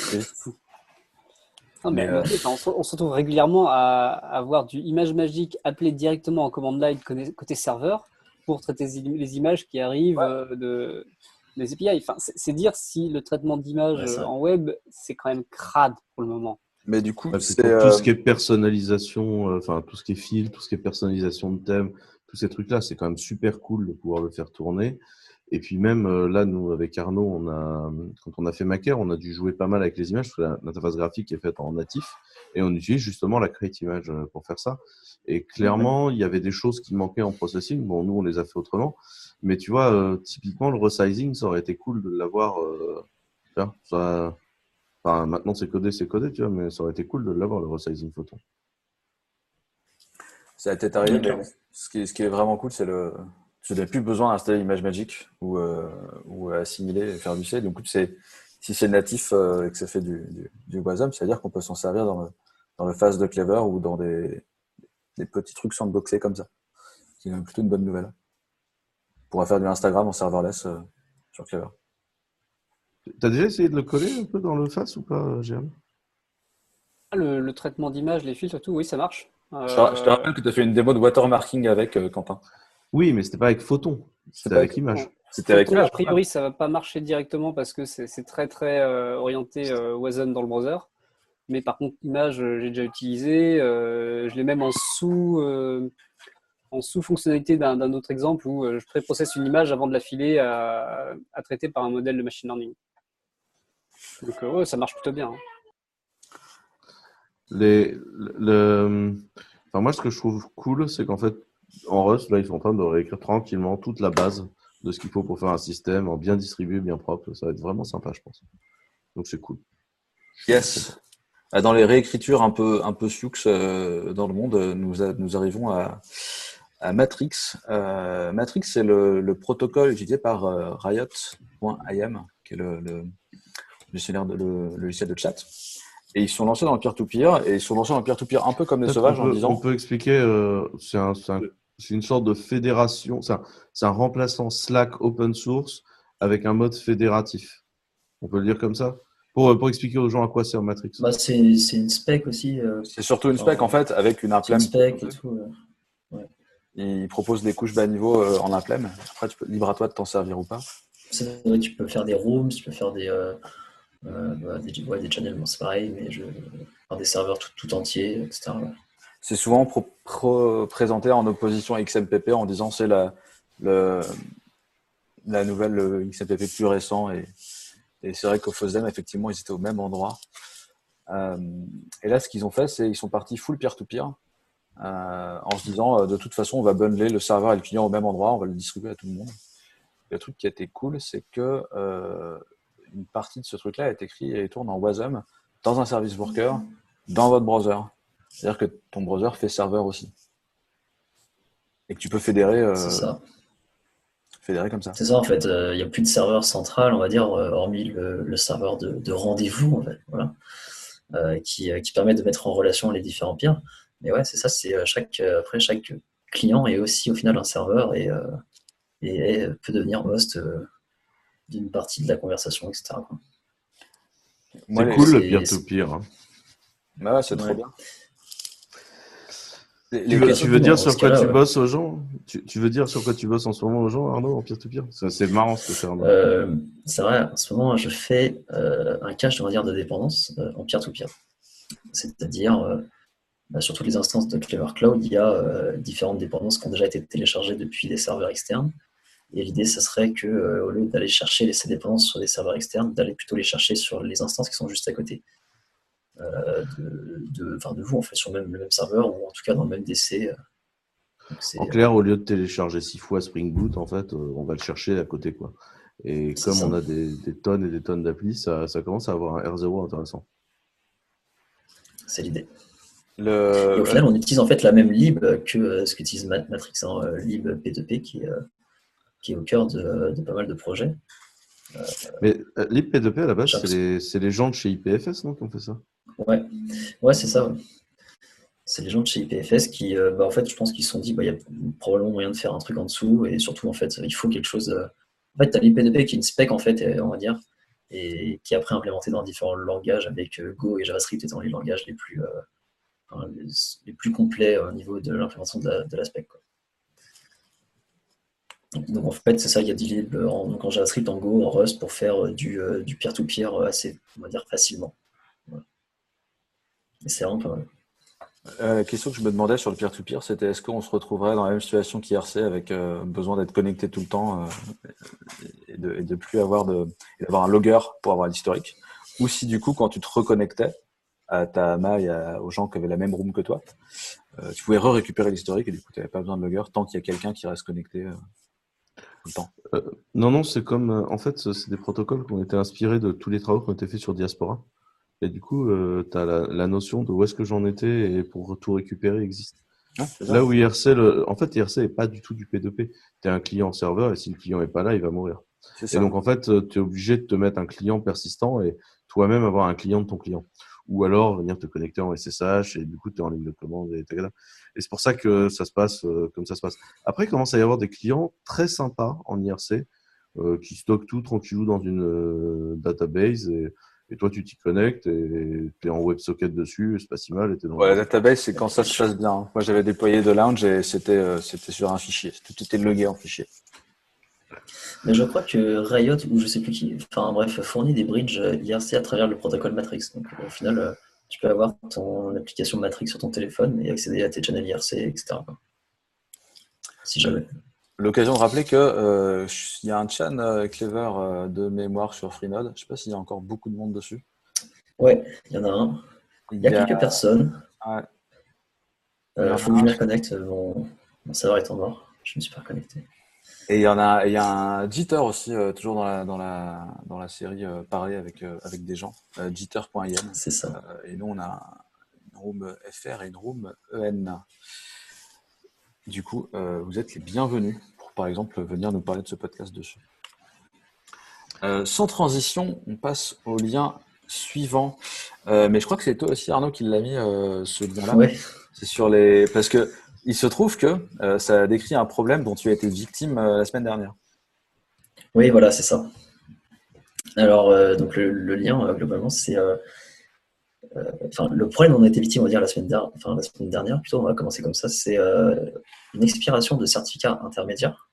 Non, mais, euh... on, se retrouve régulièrement à avoir du image magique appelé directement en command line côté serveur pour traiter les images qui arrivent euh, de les API. Enfin, c'est dire si le traitement d'image en web, c'est quand même crade pour le moment. Mais du coup, c'est tout ce euh, qui est personnalisation, euh, enfin tout ce qui est fil, tout ce qui est personnalisation de thème, tous ces trucs-là, c'est quand même super cool de pouvoir le faire tourner. Et puis même euh, là, nous avec Arnaud, on a, quand on a fait Maker, on a dû jouer pas mal avec les images parce que l'interface graphique est faite en natif et on utilise justement la Create Image pour faire ça. Et clairement, il y avait des choses qui manquaient en processing. Bon, nous, on les a fait autrement. Mais tu vois, euh, typiquement, le resizing, ça aurait été cool de l'avoir. Euh, ça... enfin, maintenant, c'est codé, c'est codé, tu vois, mais ça aurait été cool de l'avoir, le resizing photon. Ça a été arrivé, mais ce qui, est, ce qui est vraiment cool, c'est le. Tu n'as plus besoin d'installer Image ou, euh, ou assimiler et faire du C. Donc, c'est, si c'est natif euh, et que ça fait du, du, du WASM, c'est-à-dire qu'on peut s'en servir dans le, dans le phase de Clever ou dans des, des petits trucs sandboxés comme ça. C'est plutôt une bonne nouvelle pourra faire du Instagram en serverless euh, sur Clever. Tu as déjà essayé de le coller un peu dans le face ou pas, Jérôme? Ah, le, traitement d'image, les filtres, tout, oui, ça marche. Je, te, rappelle que tu as fait une démo de watermarking avec euh, Quentin. Oui, mais c'était pas avec Photon, c'était avec image. C'était avec image. A priori, ça va pas marcher directement parce que c'est très très euh, orienté WASM dans le browser. Mais par contre, image, j'ai déjà utilisé. je l'ai même en sous en sous-fonctionnalité d'un autre exemple où euh, je préprocesse une image avant de la filer à, traiter par un modèle de machine learning. Donc euh, ça marche plutôt bien. Hein. Les, le, enfin, moi, ce que je trouve cool, c'est qu'en fait, en Rust, là, ils sont en train de réécrire tranquillement toute la base de ce qu'il faut pour faire un système en bien distribué, bien propre. Ça va être vraiment sympa, je pense. Donc c'est cool. Yes. Ah, dans les réécritures un peu, un peu euh, dans le monde, nous, nous arrivons à, à Matrix. Euh, Matrix, c'est le, protocole utilisé par euh, Riot.im, qui est le, le, gestionnaire de, le, logiciel de chat. Et ils sont lancés dans le peer-to-peer, et ils sont lancés dans le peer-to-peer un peu comme les sauvages en disant. On peut expliquer, c'est un, une sorte de fédération, c'est un, un, remplaçant Slack open source avec un mode fédératif. On peut le dire comme ça? Pour, pour, expliquer aux gens à quoi sert Matrix. Bah, c'est une spec aussi. Euh, c'est surtout une spec en fait, avec une implem. Une spec et tout. Ouais. Il propose des couches bas niveau euh, en implem. Après, tu peux, libre à toi de t'en servir ou pas. C'est vrai, tu peux faire des rooms, tu peux faire des, euh, bah, des, ouais, des channels, bon, c'est pareil, mais je, des serveurs tout, tout entiers, etc. C'est souvent présenté en opposition à XMPP en disant c'est la, la nouvelle XMPP plus récent et c'est vrai qu'au FOSDEM, effectivement, ils étaient au même endroit. Euh, et là, ce qu'ils ont fait, c'est qu'ils sont partis full peer-to-peer euh, en se disant, euh, de toute façon, on va bundler le serveur et le client au même endroit, on va le distribuer à tout le monde. le truc qui a été cool, c'est que une partie de ce truc-là est écrit et tourne en WASM dans un service worker dans votre browser. C'est-à-dire que ton browser fait serveur aussi. Et que tu peux fédérer. c'est ça fédéré comme ça. C'est ça, en fait. Il n'y a plus de serveur central, on va dire, hormis le, serveur de, rendez-vous, en fait, voilà, qui, qui, permet de mettre en relation les différents peers. Mais ouais, c'est ça, c'est chaque, après, chaque client est aussi au final un serveur et, et, peut devenir host d'une partie de la conversation, etc. C'est cool le peer-to-peer. Hein. Bah ouais, c'est trop bien. Tu veux, dire sur quoi tu bosses aux gens? Tu, veux dire sur quoi tu bosses en ce moment aux gens, Arnaud, en peer-to-peer C'est marrant ce que c'est. Euh, c'est vrai, en ce moment, je fais euh, un cache, on va dire, de dépendance euh, en peer-to-peer. C'est-à-dire, bah, sur toutes les instances de Clever Cloud, il y a différentes dépendances qui ont déjà été téléchargées depuis des serveurs externes. Et l'idée, ce serait que, au lieu d'aller chercher ces dépendances sur des serveurs externes, d'aller plutôt les chercher sur les instances qui sont juste à côté. Euh, de, de, vous, en fait, sur même, le même serveur ou en tout cas dans le même DC. Euh. en clair, au lieu de télécharger six fois Spring Boot, en fait, euh, on va le chercher à côté. Quoi. Et comme on a des, tonnes et des tonnes d'applis, ça, ça, commence à avoir un R0 intéressant. C'est l'idée. Le... Et au final, on utilise en fait la même lib que ce qu'utilise Matrix, hein, lib P2P qui, qui est au cœur de, de, pas mal de projets. Mais lib P2P à la base, c'est les, les, gens de chez IPFS non, qui ont fait ça? Ouais, ouais c'est ça. C'est les gens de chez IPFS qui, euh, bah, en fait, je pense qu'ils se sont dit, bah, il y a probablement moyen de faire un truc en dessous, et surtout, en fait, il faut quelque chose. De... En fait, tu as l'IP2P qui est une spec, en fait, on va dire, et qui est après implémenté dans différents langages, avec euh, Go et JavaScript étant les langages les plus, euh, les, plus complets au niveau de l'implémentation de, la, spec. Donc en fait, c'est ça, il y a des en, en, JavaScript, en Go, en Rust pour faire du peer-to-peer assez, on va dire, facilement. C'est vraiment pas mal. Euh, la question que je me demandais sur le peer-to-peer, c'était est-ce qu'on se retrouverait dans la même situation qu'IRC avec euh, besoin d'être connecté tout le temps euh, et, de, plus avoir de, d'avoir un logger pour avoir l'historique? Ou si du coup, quand tu te reconnectais à ta maille, aux gens qui avaient la même room que toi, tu pouvais re-récupérer l'historique et du coup, tu n'avais pas besoin de logger tant qu'il y a quelqu'un qui reste connecté tout le temps. non, non, c'est comme. en fait, c'est des protocoles qui ont été inspirés de tous les travaux qui ont été faits sur Diaspora. Et du coup, euh, tu as la, notion de où est-ce que j'en étais et pour tout récupérer existe. Ah, là où IRC, en fait, IRC n'est pas du tout du P2P. Tu es un client serveur et si le client n'est pas là, il va mourir. Et donc, en fait, tu es obligé de te mettre un client persistant et toi-même avoir un client de ton client. Ou alors venir te connecter en SSH et du coup, tu es en ligne de commande. Et, et c'est pour ça que ça se passe euh, comme ça se passe. Après, il commence à y avoir des clients très sympas en IRC euh, qui stockent tout tranquillou dans une database. Et, et toi, tu t'y connectes et tu es en WebSocket dessus, c'est pas si mal. Et ouais, la database, c'est quand ça se passe bien. Moi, j'avais déployé de Lounge et c'était euh, c'était sur un fichier. Tout était logué en fichier. Mais je crois que Riot, ou je sais plus qui, enfin bref, fournit des bridges IRC à travers le protocole Matrix. Donc au final, euh, tu peux avoir ton application Matrix sur ton téléphone et accéder à tes channels IRC, etc. Si jamais l'occasion de rappeler qu'il euh, y a un chan euh, Clever euh, de mémoire sur Freenode. Je ne sais pas s'il y a encore beaucoup de monde dessus. Ouais, il y en a un. Il y, a, quelques personnes. Il faut que je me reconnecte. Mon... serveur est en mort. Je ne me suis pas connecté. Et il y en a, il y a un Jitter aussi, euh, toujours dans la, dans la, dans la série euh, Parler avec, euh, avec des gens, euh, jitter.in. C'est ça. Euh, et nous, on a une room FR et une room EN. Du coup, euh, vous êtes les bienvenus pour, par exemple, venir nous parler de ce podcast dessus. Euh, sans transition, on passe au lien suivant. Euh, mais je crois que c'est toi aussi, Arnaud, qui l'a mis, euh, ce lien-là. Ouais. C'est sur les. Parce que il se trouve que ça décrit un problème dont tu as été victime la semaine dernière. Oui, voilà, c'est ça. Alors, donc le, le lien, globalement, c'est. Euh, enfin, le problème dont on a été victime, on va dire, la semaine, dernière, enfin, la semaine dernière, plutôt, on va commencer comme ça, c'est euh, une expiration de certificat intermédiaire.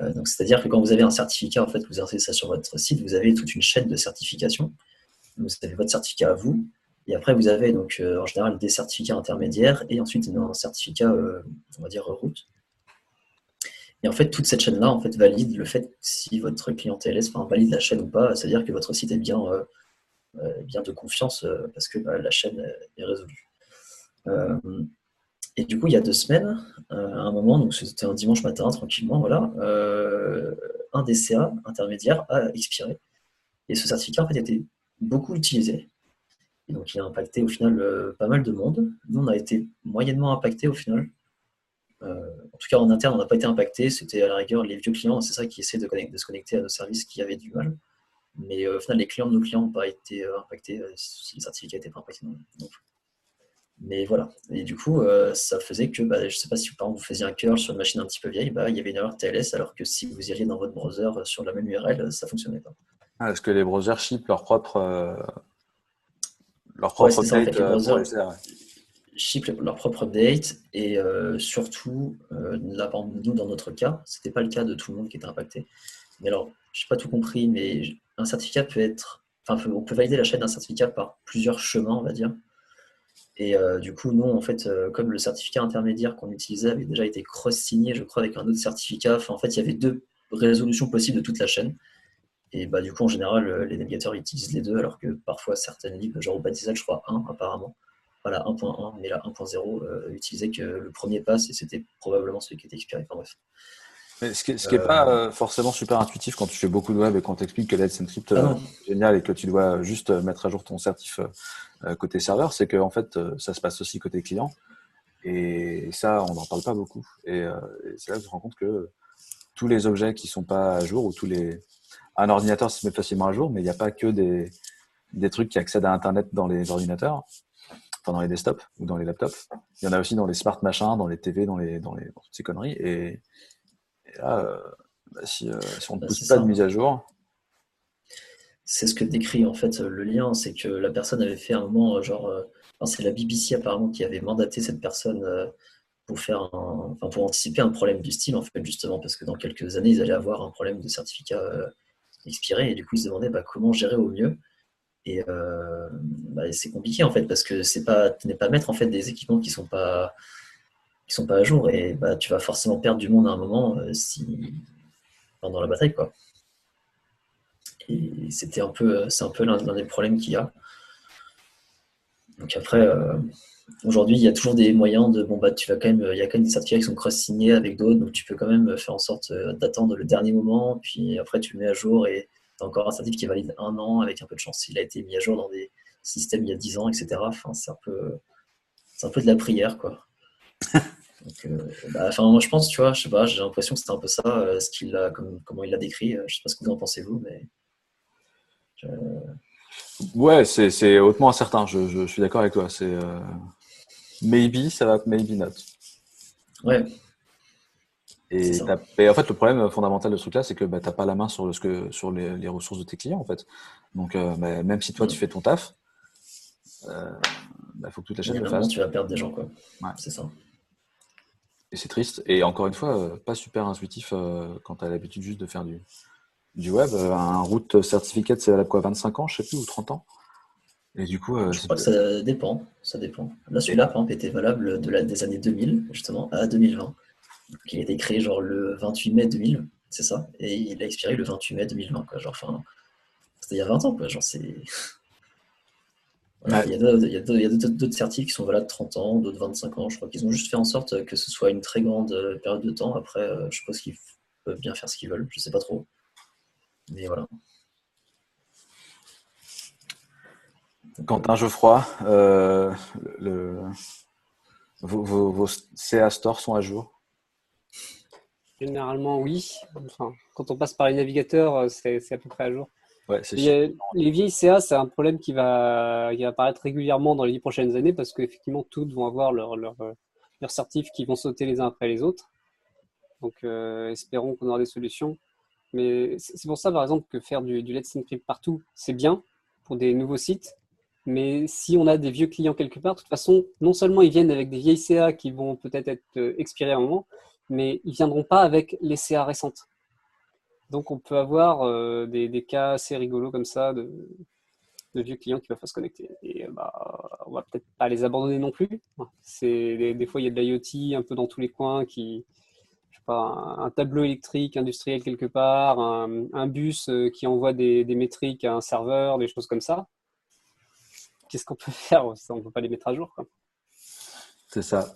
Euh, donc, c'est-à-dire que quand vous avez un certificat, en fait, vous insérez ça sur votre site, vous avez toute une chaîne de certification. Vous avez votre certificat à vous, et après, vous avez donc en général des certificats intermédiaires et ensuite un certificat, on va dire, route. Et en fait, toute cette chaîne-là valide le fait si votre client TLS valide la chaîne ou pas, c'est-à-dire que votre site est bien, bien de confiance euh, parce que bah, la chaîne est résolue. Euh, et du coup, il y a deux semaines, euh, à un moment, donc c'était un dimanche matin, tranquillement, voilà, euh, un DCA intermédiaire a expiré. Et ce certificat en fait, était beaucoup utilisé. Donc, il a impacté au final euh, pas mal de monde. Nous, on a été moyennement impacté au final. Euh, en tout cas, en interne, on n'a pas été impacté. C'était à la rigueur les vieux clients, c'est ça qui essaient de se connecter à nos services qui avaient du mal. Mais euh, au final, les clients de nos clients n'ont pas été euh, impactés euh, si le certificat n'était pas impacté non non plus. Mais voilà. Et du coup, euh, ça faisait que, bah, je ne sais pas si par exemple vous faisiez un curl sur une machine un petit peu vieille, bah, il y avait une erreur TLS, alors que si vous iriez dans votre browser sur la même URL, ça ne fonctionnait pas. Ah, Est-ce que les browsers ship leur propre, euh, leur Ouais, propre ça, en fait, les browsers- les leur propre update et euh, surtout, là, nous, dans notre cas, ce n'était pas le cas de tout le monde qui était impacté. Mais alors, je n'ai pas tout compris, mais un certificat peut être. Enfin, on peut valider la chaîne d'un certificat par plusieurs chemins, on va dire. Et euh, du coup, nous, en fait, euh, comme le certificat intermédiaire qu'on utilisait avait déjà été cross-signé, je crois, avec un autre certificat, en fait, il y avait deux résolutions possibles de toute la chaîne. Et bah, du coup, en général, euh, les navigateurs utilisent les deux, alors que parfois, certaines libs, genre baptisal, je crois 1 apparemment, voilà 1.1, mais la 1.0 euh, utilisait que le premier pass et c'était probablement celui qui était expiré. Enfin bref. Mais ce qui n'est Euh, pas euh, forcément super intuitif quand tu fais beaucoup de web et qu'on t'explique que Let's Encrypt Ah euh, est génial et que tu dois juste mettre à jour ton certif euh, côté serveur, c'est que en fait, ça se passe aussi côté client. Et ça, on n'en parle pas beaucoup. Et, et c'est là que je me rends compte que tous les objets qui sont pas à jour ou tous les. Un ordinateur se met facilement à jour, mais il n'y a pas que des, des trucs qui accèdent à Internet dans les ordinateurs, enfin dans les desktops ou dans les laptops. Il y en a aussi dans les smart machins, dans les TV, dans, les, dans, les, dans toutes ces conneries. Et, et là, euh, bah, si, euh, si on ne Bah, pousse pas ça. de mise à jour, C'est ce que décrit en fait le lien, c'est que la personne avait fait un moment, euh, genre, c'est la BBC apparemment qui avait mandaté cette personne pour faire un, enfin, pour anticiper un problème du style en fait justement parce que dans quelques années ils allaient avoir un problème de certificat expiré et du coup ils se demandaient bah, comment gérer au mieux. Et euh, bah, c'est compliqué en fait parce que c'est pas, tu n'es pas mettre en fait des équipements qui sont pas qui sont pas à jour et bah, tu vas forcément perdre du monde à un moment euh, pendant la bataille quoi. Et c'était un peu, c'est un peu l'un des problèmes qu'il y a. Donc après, euh, aujourd'hui, il y a toujours des moyens de, bon bah, tu vas quand même, il y a quand même des certificats qui sont cross-signés avec d'autres, donc tu peux quand même faire en sorte euh, d'attendre le dernier moment, puis après tu le mets à jour et tu as encore un certificat qui valide un an avec un peu de chance. Il a été mis à jour dans des systèmes il y a 10 ans, etc. Enfin, c'est un peu, c'est un peu de la prière, quoi. Donc, euh, bah, enfin, moi je pense, tu vois, je sais pas, j'ai l'impression que c'était un peu ça, euh, ce qu'il a, comme, comment il l'a décrit. euh, Je sais pas ce que vous en pensez vous, mais je- ouais, c'est hautement incertain. Je, je, je suis d'accord avec toi. C'est euh, maybe, ça va, maybe not. ouais, Et, et en fait, le problème fondamental de ce truc-là, c'est que bah, tu n'as pas la main sur, le, que, sur les, les ressources de tes clients, en fait. Donc, euh, bah, même si toi, tu fais ton taf, il faut que toute la chaîne le fasse. tu vas perdre des gens, quoi. Ouais. C'est ça. Et c'est triste. Et encore une fois, euh, pas super intuitif euh, quand tu as l'habitude juste de faire du, du web. Euh, un route certificate, c'est valable quoi 25 ans, je sais plus, ou 30 ans Et du coup, euh, Je crois que ça dépend. Ça dépend. Là, celui-là, par exemple, était valable de la, des années 2000, justement, à 2020. Donc, il a été créé genre le 28 mai 2000, c'est ça? Et il a expiré le 28 mai 2020, quoi. Genre, enfin, c'était il y a 20 ans, quoi. Genre, c'est. Voilà, Ouais. Il y a d'autres- il y a d'autres- il y a d'autres d'autres certifs qui sont valables 30 ans, d'autres 25 ans. Je crois qu'ils ont juste fait en sorte que ce soit une très grande euh, période de temps. Après, euh, je suppose qu'ils peuvent bien faire ce qu'ils veulent, je sais pas trop. Mais voilà. Quentin Geoffroy, euh, le, vos, vos, vos CA stores sont à jour? Généralement, oui. Enfin, quand on passe par les navigateurs, c'est c'est à peu près à jour. Ouais, c'est les vieilles CA, c'est un problème qui va, qui va apparaître régulièrement dans les dix prochaines années parce qu'effectivement, toutes vont avoir leurs leur, euh, leurs certifs qui vont sauter les uns après les autres. Donc, euh, espérons qu'on aura des solutions. Mais c'est pour ça, par exemple, que faire du, du Let's Encrypt partout, c'est bien pour des nouveaux sites. Mais si on a des vieux clients quelque part, de toute façon, non seulement ils viennent avec des vieilles CA qui vont peut-être être euh, expirées à un moment, mais ils viendront pas avec les CA récentes. Donc on peut avoir euh, des, cas assez rigolos comme ça de, vieux clients qui peuvent pas se connecter. Et euh, bah, on va peut-être pas les abandonner non plus. C'est des, fois il y a de l'IoT un peu dans tous les coins qui un, tableau électrique industriel quelque part, un, bus euh, qui envoie des, métriques à un serveur, des choses comme ça. Qu'est-ce qu'on peut faire? On ne peut pas les mettre à jour. C'est ça.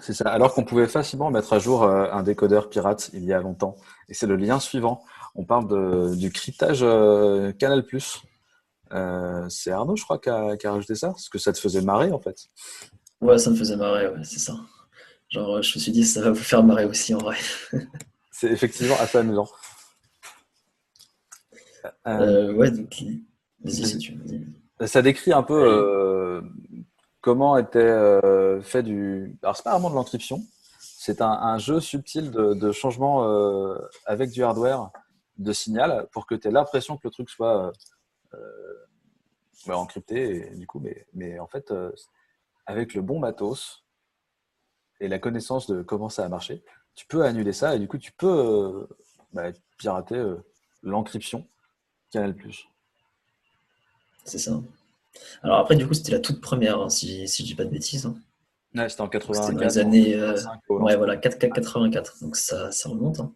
C'est ça. Alors qu'on pouvait facilement mettre à jour euh, un décodeur pirate il y a longtemps. Et c'est le lien suivant. On parle de, du cryptage euh, Canal+. Euh, c'est Arnaud, je crois, qui a, qui a rajouté ça, parce que ça te faisait marrer, en fait. Ouais, ça me faisait marrer, ouais, c'est ça. Genre, je me suis dit, ça va vous faire marrer aussi en vrai. C'est effectivement assez amusant. Euh, ouais, donc, vas-y si tu veux. Ça décrit un peu comment était euh, fait du. Alors, c'est pas vraiment de l'encryption, c'est un, jeu subtil de, changement euh, avec du hardware de signal pour que tu aies l'impression que le truc soit euh, ouais, encrypté, du coup, mais, en fait, avec le bon matos et la connaissance de comment ça a marché, tu peux annuler ça et du coup, tu peux bah, pirater l'encryption Canal+. C'est ça. Alors après, du coup, c'était la toute première, hein, si, si je dis pas de bêtises. hein. Ouais, c'était en C'était 84. dans les années, euh, 85, au Ouais, voilà, 4, 4, 84. Donc ça, ça remonte. hein.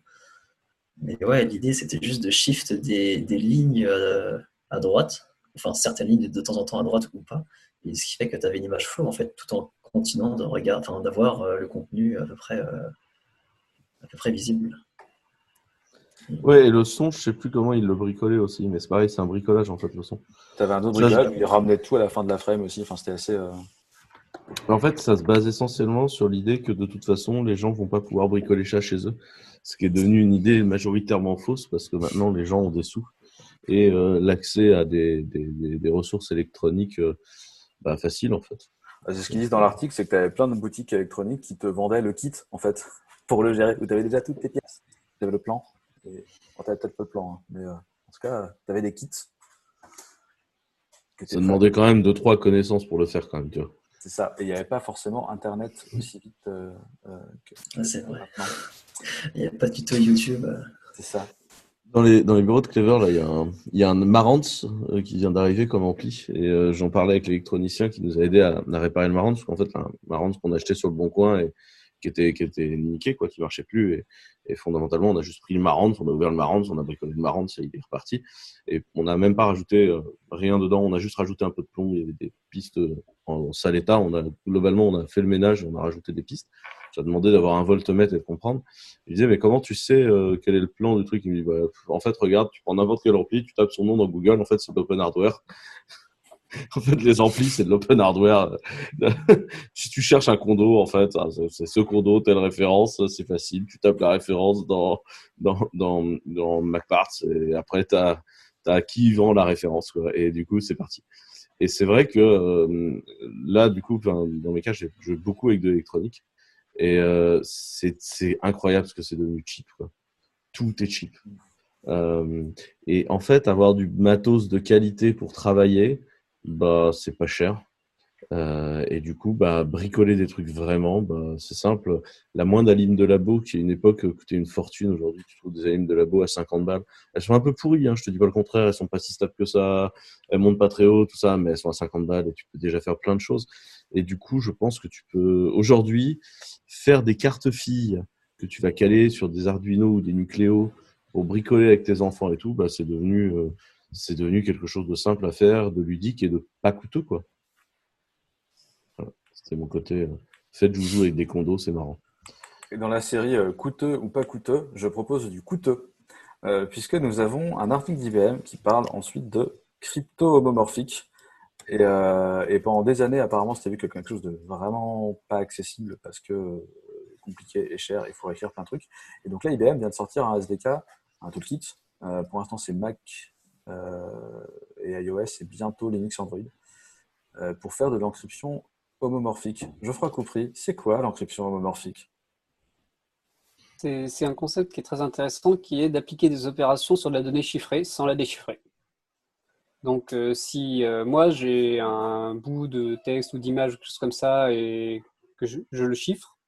Mais ouais, l'idée, c'était juste de shift des, des lignes euh, à droite, enfin certaines lignes de temps en temps à droite ou pas. Et ce qui fait que tu avais une image flow, en fait, tout en continuant de regarder, enfin, d'avoir euh, le contenu à peu près, euh, à peu près visible. Ouais, et le son, je sais plus comment il le bricolait aussi, mais c'est pareil, c'est un bricolage en fait, le son. T'avais un autre Ça, bricolage, il ramenait tout à la fin de la frame aussi. Enfin, c'était assez. euh, En fait, ça se base essentiellement sur l'idée que de toute façon, les gens vont pas pouvoir bricoler ça chez eux. Ce qui est devenu une idée majoritairement fausse parce que maintenant, les gens ont des sous et euh, l'accès à des, des, des- des ressources électroniques euh, bah, facile en fait. C'est ce qu'ils disent dans l'article, c'est que tu avais plein de boutiques électroniques qui te vendaient le kit, en fait, pour le gérer. Où tu avais déjà toutes tes pièces? Tu avais le plan? Et... Bon, t'avais peut-être pas le plan, hein, mais euh, en tout cas, tu avais des kits. Ça demandait quand même deux trois connaissances pour le faire quand même, tu vois. C'est ça. Et il n'y avait pas forcément Internet aussi vite euh, euh, que Ah, c'est vrai. maintenant. Il n'y a pas de tuto YouTube. euh. C'est ça. Dans les, dans les bureaux de Clever, là, il y a un, il y a un Marantz euh, qui vient d'arriver comme ampli. Et euh, j'en parlais avec l'électronicien qui nous a aidé à, à réparer le Marantz. Parce qu'en fait, un Marantz qu'on a acheté sur le bon coin et qui était, qui était niqué, quoi, qui marchait plus. Et, fondamentalement, on a juste pris le Marantz, on a ouvert le Marantz, on a bricolé le Marantz et il est reparti. Et on n'a même pas rajouté euh, rien dedans. On a juste rajouté un peu de plomb. Il y avait des pistes euh, en, sale état. On a, globalement, on a fait le ménage on a rajouté des pistes. J'ai demandé d'avoir un voltmètre et de comprendre. Il disait, mais comment tu sais euh, quel est le plan du truc? Il me dit, bah, en fait, regarde, tu prends n'importe quel ampli, tu tapes son nom dans Google, en fait, c'est de l'open hardware. En fait, les amplis, c'est de l'open hardware. si tu cherches un condo, en fait, ah, c'est- ce condo, telle référence, c'est facile. Tu tapes la référence dans, dans, dans, dans MacParts et après, tu as, qui vend la référence. Quoi. Et du coup, c'est parti. Et c'est vrai que euh, là, du coup, dans mes cas, j'ai joué beaucoup avec de l'électronique. Et euh, c'est incroyable parce que c'est devenu cheap. Tout est cheap. Euh, et en fait, avoir du matos de qualité pour travailler, bah, c'est pas cher. Euh, et du coup, bah, bricoler des trucs vraiment, bah, c'est simple. La moindre aline de labo, qui à une époque coûtait une fortune, aujourd'hui, tu trouves des alines de labo à 50 balles. Elles sont un peu pourries, hein, je te dis pas le contraire, elles sont pas si stables que ça, elles montent pas très haut, tout ça, mais elles sont à 50 balles et tu peux déjà faire plein de choses. Et du coup, je pense que tu peux, aujourd'hui, faire des cartes filles que tu vas caler sur des Arduino ou des Nucléo pour bricoler avec tes enfants et tout, bah, c'est devenu, euh, c'est devenu quelque chose de simple à faire, de ludique et de pas coûteux, quoi. C'était mon côté. Euh, faites joujou avec des condos, c'est marrant. Et dans la série euh, coûteux ou pas coûteux, je propose du coûteux, euh, puisque nous avons un article d'IBM qui parle ensuite de crypto-homomorphique. Et, pendant des années, apparemment, c'était vu comme quelque chose de vraiment pas accessible parce que compliqué et cher, il faut écrire plein de trucs. Et donc là, IBM vient de sortir un SDK, un toolkit. Pour l'instant, c'est Mac et iOS et bientôt Linux Android euh, pour faire de l'encryption homomorphique. Geoffroy Coupry, c'est quoi l'encryption homomorphique? C'est un concept qui est très intéressant, qui est d'appliquer des opérations sur de la donnée chiffrée sans la déchiffrer. Donc, euh, si euh, moi j'ai un bout de texte ou d'image ou quelque chose comme ça et que je, le chiffre,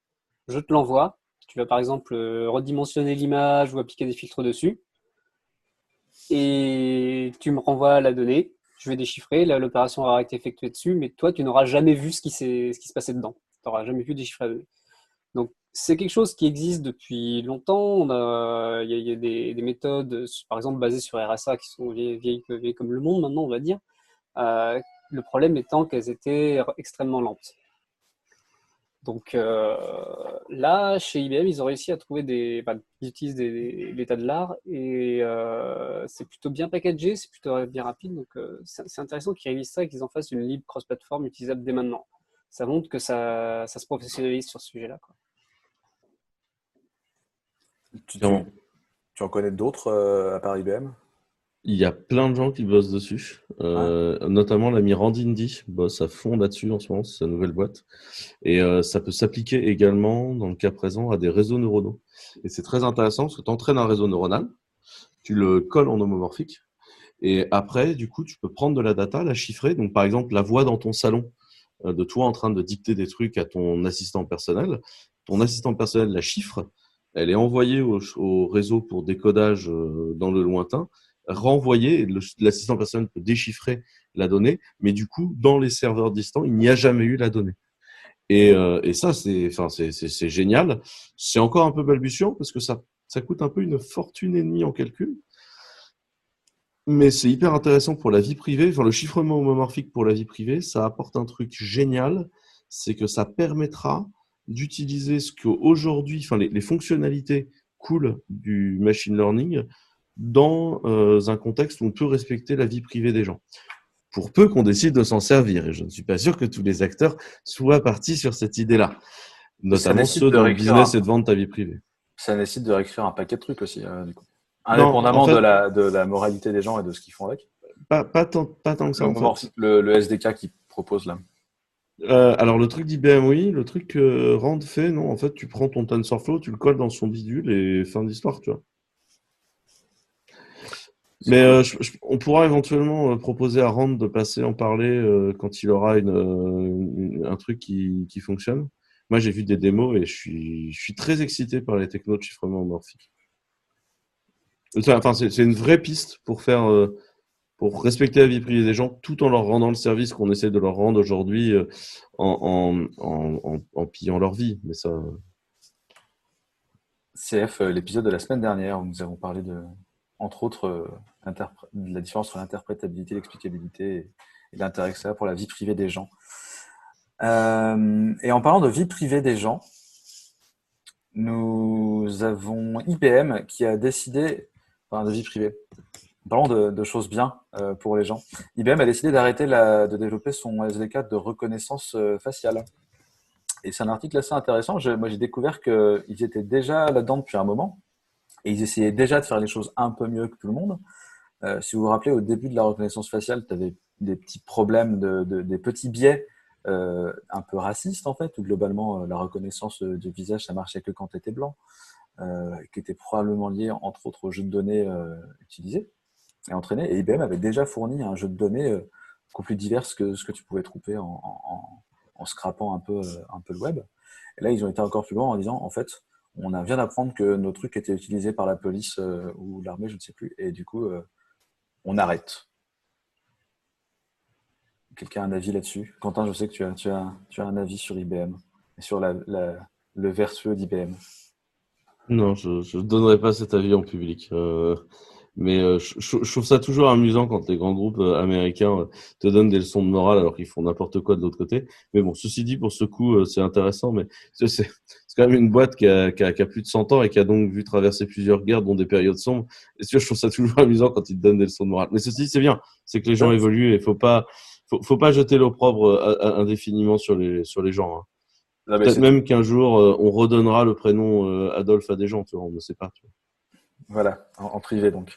je te l'envoie. Tu vas par exemple euh, redimensionner l'image ou appliquer des filtres dessus. Et tu me renvoies la donnée. Je vais déchiffrer. Là, l'opération aura été effectuée dessus, mais toi, tu n'auras jamais vu ce qui ce qui se passait dedans. Tu n'auras jamais vu déchiffrer la donnée. Donc, c'est quelque chose qui existe depuis longtemps. Il y a, des, des méthodes, par exemple, basées sur RSA, qui sont vieilles comme le monde maintenant, on va dire. Euh, le problème étant qu'elles étaient extrêmement lentes. Donc euh, là, chez IBM, ils ont réussi à trouver des. ils utilisent des- l'état de l'art et euh, c'est plutôt bien packagé, c'est plutôt bien rapide. Donc euh, c'est intéressant qu'ils réalisent ça et qu'ils en fassent une libre cross-platform utilisable dès maintenant. Ça montre que ça, ça se professionnalise sur ce sujet-là. tu, tu, en connais d'autres à part IBM Il y a plein de gens qui bossent dessus, euh, notamment l'ami Randindy bosse à fond là-dessus en ce moment, c'est sa nouvelle boîte. Et euh, ça peut s'appliquer également, dans le cas présent, à des réseaux neuronaux. Et c'est très intéressant parce que tu entraînes un réseau neuronal, tu le colles en homomorphique, et après, du coup, tu peux prendre de la data, la chiffrer. Donc, par exemple, la voix dans ton salon euh, de toi en train de dicter des trucs à ton assistant personnel. Ton assistant personnel la chiffre, elle est envoyée au, au réseau pour décodage dans le lointain le- l'assistant personnel peut déchiffrer la donnée, mais du coup, dans les serveurs distants, il n'y a jamais eu la donnée. Et, euh, et ça, c'est enfin, c'est génial. C'est encore un peu balbutiant parce que ça, ça coûte un peu une fortune et demie en calcul. Mais c'est hyper intéressant pour la vie privée. Enfin, le chiffrement homomorphique pour la vie privée, ça apporte un truc génial. C'est que ça permettra d'utiliser ce qu'aujourd'hui, enfin, les, les fonctionnalités cool du machine learning dans euh, un contexte où on peut respecter la vie privée des gens. Pour peu qu'on décide de s'en servir. Et je ne suis pas sûr que tous les acteurs soient partis sur cette idée-là. Notamment ceux de dans le business un- et de vendre ta vie privée. Ça nécessite de réécrire un paquet de trucs aussi, euh, du coup. Non, Indépendamment en fait- de, la, de la moralité des gens et de ce qu'ils font avec. Pas, pas, tant, pas tant que ça. Le, en fait. homomorphique, le, le SDK qui propose là. Euh, alors le truc d'IBM, oui. Le truc que Rand fait, non. En fait, tu prends ton TensorFlow, tu le colles dans son bidule et fin d'histoire, tu vois. Mais euh, je- je- on pourra éventuellement euh, proposer à Rand de passer en parler euh, quand il aura une, une- un truc qui, qui fonctionne. Moi, j'ai vu des démos et je suis, je suis très excité par les technos de chiffrement morphique. Enfin, c'est une vraie piste pour faire, pour respecter la vie privée des gens, tout en leur rendant le service qu'on essaie de leur rendre aujourd'hui en, en, en, pillant leur vie. Mais ça, CF, l'épisode de la semaine dernière, où nous avons parlé de, entre autres, euh, la différence entre l'interprétabilité, l'explicabilité et, l'intérêt que ça a pour la vie privée des gens. Euh, et en parlant de vie privée des gens, nous avons IBM qui a décidé, enfin de vie privée, en parlant de, choses bien euh, pour les gens, IBM a décidé d'arrêter de développer son SDK de reconnaissance faciale. Et c'est un article assez intéressant. Moi, j'ai découvert qu'ils étaient déjà là-dedans depuis un moment et ils essayaient déjà de faire les choses un peu mieux que tout le monde. Euh, si vous vous rappelez, au début de la reconnaissance faciale, tu avais des petits problèmes, de, de- des petits biais euh, un peu racistes en fait, où globalement euh, la reconnaissance du visage, ça marchait que quand tu étais blanc, qui était probablement lié entre autres au jeu de données utilisé et entraîné. Et IBM avait déjà fourni un jeu de données beaucoup plus divers que ce que tu pouvais trouver en, en, scrapant un peu, un peu le web. Et là, ils ont été encore plus loin en disant, en fait, on a- vient d'apprendre que nos trucs étaient utilisés par la police euh, ou l'armée, je ne sais plus, et du coup, euh, on arrête. Quelqu'un a un avis là-dessus? Quentin, je sais que tu as, un avis sur IBM sur le vertueux d'IBM. non, je ne donnerai pas cet avis en public. Euh, mais je, trouve ça toujours amusant quand les grands groupes américains te donnent des leçons de morale alors qu'ils font n'importe quoi de l'autre côté. Mais bon, ceci dit, pour ce coup, c'est intéressant. Mais c'est- ce c'est quand même une boîte qui a, qui, a, qui a, plus de 100 ans et qui a donc vu traverser plusieurs guerres, dont des périodes sombres. Et sûr, je trouve ça toujours amusant quand ils te donnent des leçons de morale. Mais ceci, c'est bien. C'est que les gens évoluent et faut pas, faut, faut pas jeter l'opprobre euh, indéfiniment sur les, sur les gens. Hein. Peut-être même qu'un jour, euh, on redonnera le prénom euh, Adolphe à des gens, tu vois, on ne sait pas. Tu vois. Voilà, en, en, privé donc.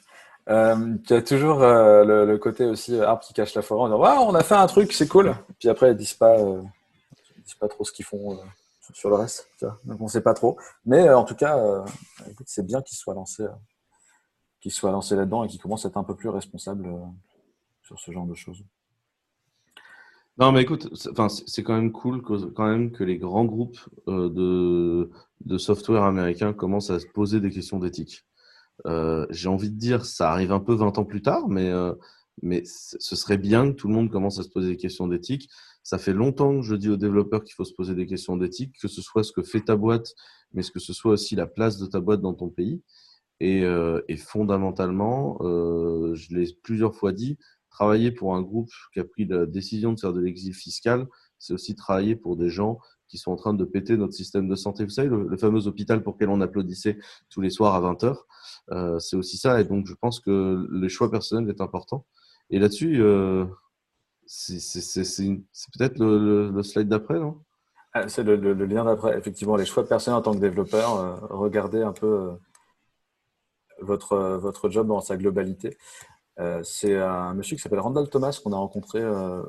Euh, tu as toujours le, le, côté aussi arbre qui cache la forêt en disant ouais, on a fait un truc, c'est cool. Puis après, ils disent pas, ils disent pas trop ce qu'ils font sur le reste. On sait pas trop. Mais en tout cas, c'est bien lancés, qu'ils soient lancés là-dedans et qu'ils commencent à être un peu plus responsables sur ce genre de choses. Non, mais écoute, c'est quand même cool que, les grands groupes euh, de, software américains commencent à se poser des questions d'éthique. Euh, J'ai envie de dire, ça arrive un peu 20 ans plus tard, mais, euh, mais ce serait bien que tout le monde commence à se poser des questions d'éthique. Ça fait longtemps que je dis aux développeurs qu'il faut se poser des questions d'éthique, que ce soit ce que fait ta boîte, mais que ce soit aussi la place de ta boîte dans ton pays. Et, euh, et fondamentalement, euh, je l'ai plusieurs fois dit, travailler pour un groupe qui a pris la décision de faire de l'exil fiscal, c'est aussi travailler pour des gens qui sont en train de péter notre système de santé. Vous savez, le, le fameux hôpital pour lequel on applaudissait tous les soirs à 20h, euh, c'est aussi ça. Et donc, je pense que le choix personnel est important. Et là-dessus, euh, c'est peut-être le, slide d'après, non? Ah, C'est le, lien d'après. Effectivement, les choix personnels en tant que développeur, euh, regardez un peu euh, votre, votre job dans sa globalité. Euh, c'est un monsieur qui s'appelle Randall Thomas qu'on a rencontré euh,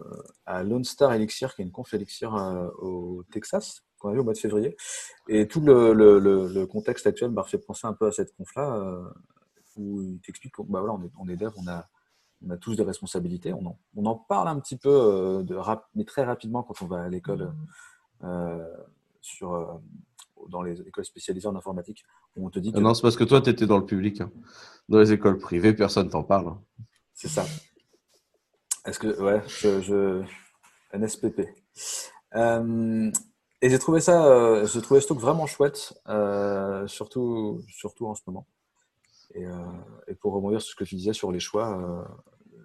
à Lone Star Elixir, qui est une conf Elixir euh, au Texas, qu'on a vu au mois de février. Et tout le contexte actuel m'a fait penser un peu à cette conf-là, où il t'explique qu'on bah voilà, on est, on est dev, on a, on a tous des responsabilités. On en, on en parle un petit peu, de rap, mais très rapidement quand on va à l'école sur dans les écoles spécialisées en informatique. On te dit que... Non, c'est parce que toi, tu étais dans le public. Hein. Dans les écoles privées, personne t'en parle. Hein. C'est ça. Est-ce que. Ouais, je. je... NSPP. Euh, et j'ai trouvé ça. Euh, j'ai trouvé ce truc vraiment chouette, euh, surtout, surtout en ce moment. Et, euh, et, pour rebondir sur ce que tu disais sur les choix, euh,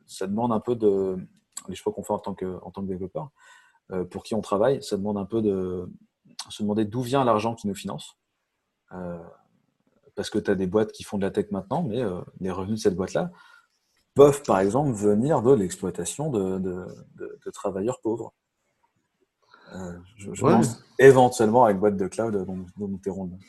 ça demande un peu de. Les choix qu'on fait en tant que, en tant que développeur, pour qui on travaille, ça demande un peu de se demander d'où vient l'argent qui nous finance. Euh, parce que tu as des boîtes qui font de la tech maintenant, mais euh, les revenus de cette boîte-là peuvent, par exemple, venir de l'exploitation de, de, de, de, travailleurs pauvres. Euh, je, je ouais. pense éventuellement à une boîte de cloud dont, dont nous.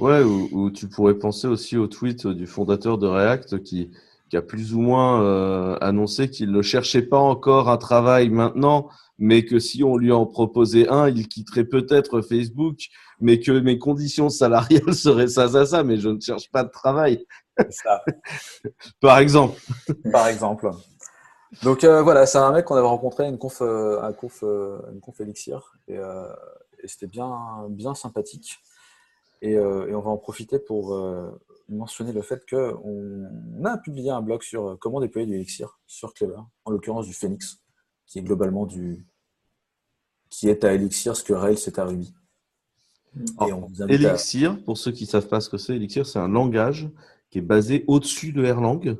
Ouais, ou, ou, tu pourrais penser aussi au tweet du fondateur de React qui, qui a plus ou moins euh, annoncé qu'il ne cherchait pas encore un travail maintenant, mais que si on lui en proposait un, il quitterait peut-être Facebook, mais que mes conditions salariales seraient ça, ça, ça, mais je ne cherche pas de travail. Ça. Par exemple. Par exemple. Donc euh, voilà, c'est un mec qu'on avait rencontré à une conf, euh, à une conf, euh, une conf Elixir, et, euh, et c'était bien, bien sympathique. Et, euh, et, on va en profiter pour mentionner le fait qu'on a publié un blog sur comment déployer du Elixir sur Clever, en l'occurrence du Phoenix, qui est globalement du qui est à Elixir ce que Rails est à Ruby. Alors, Elixir, à... pour ceux qui ne savent pas ce que c'est, Elixir, c'est un langage qui est basé au-dessus de Erlang.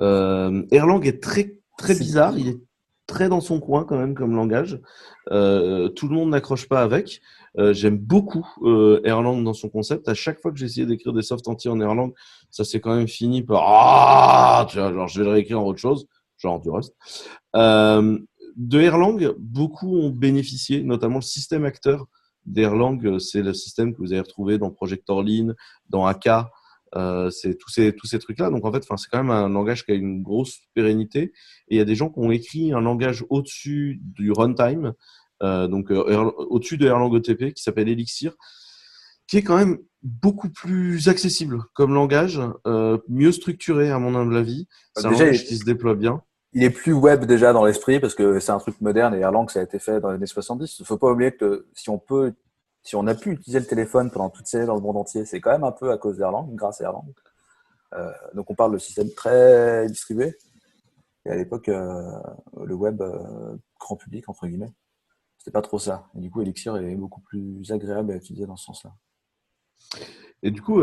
Euh, Erlang est très très bizarre, il est très dans son coin quand même comme langage. Euh, tout le monde n'accroche pas avec. Euh, J'aime beaucoup euh, Erlang dans son concept. À chaque fois que j'ai essayé d'écrire des soft entiers en Erlang, ça s'est quand même fini par ah, je vais le réécrire en autre chose, genre du Rust. Euh, de Erlang, beaucoup ont bénéficié, notamment le système acteur d'Erlang, c'est le système que vous avez retrouvé dans Projector Lean, dans AK, euh, c'est tous ces tous ces trucs là donc en fait c'est quand même un langage qui a une grosse pérennité. Et il y a des gens qui ont écrit un langage au-dessus du runtime euh, donc euh, au-dessus de Erlang OTP qui s'appelle Elixir qui est quand même beaucoup plus accessible comme langage mieux structuré à mon humble avis. C'est un langage qui se déploie bien. Il est plus web déjà dans l'esprit parce que c'est un truc moderne et Erlang ça a été fait dans les années 70 il faut pas oublier que si on peut si on a pu utiliser le téléphone pendant toutes ces années dans le monde entier, c'est quand même un peu à cause d'Erlang, grâce à Erlang. Euh, donc on parle de système très distribué. Et à l'époque, euh, le web euh, grand public, entre guillemets, c'était pas trop ça. Et du coup, Elixir est beaucoup plus agréable à utiliser dans ce sens-là. Et du coup,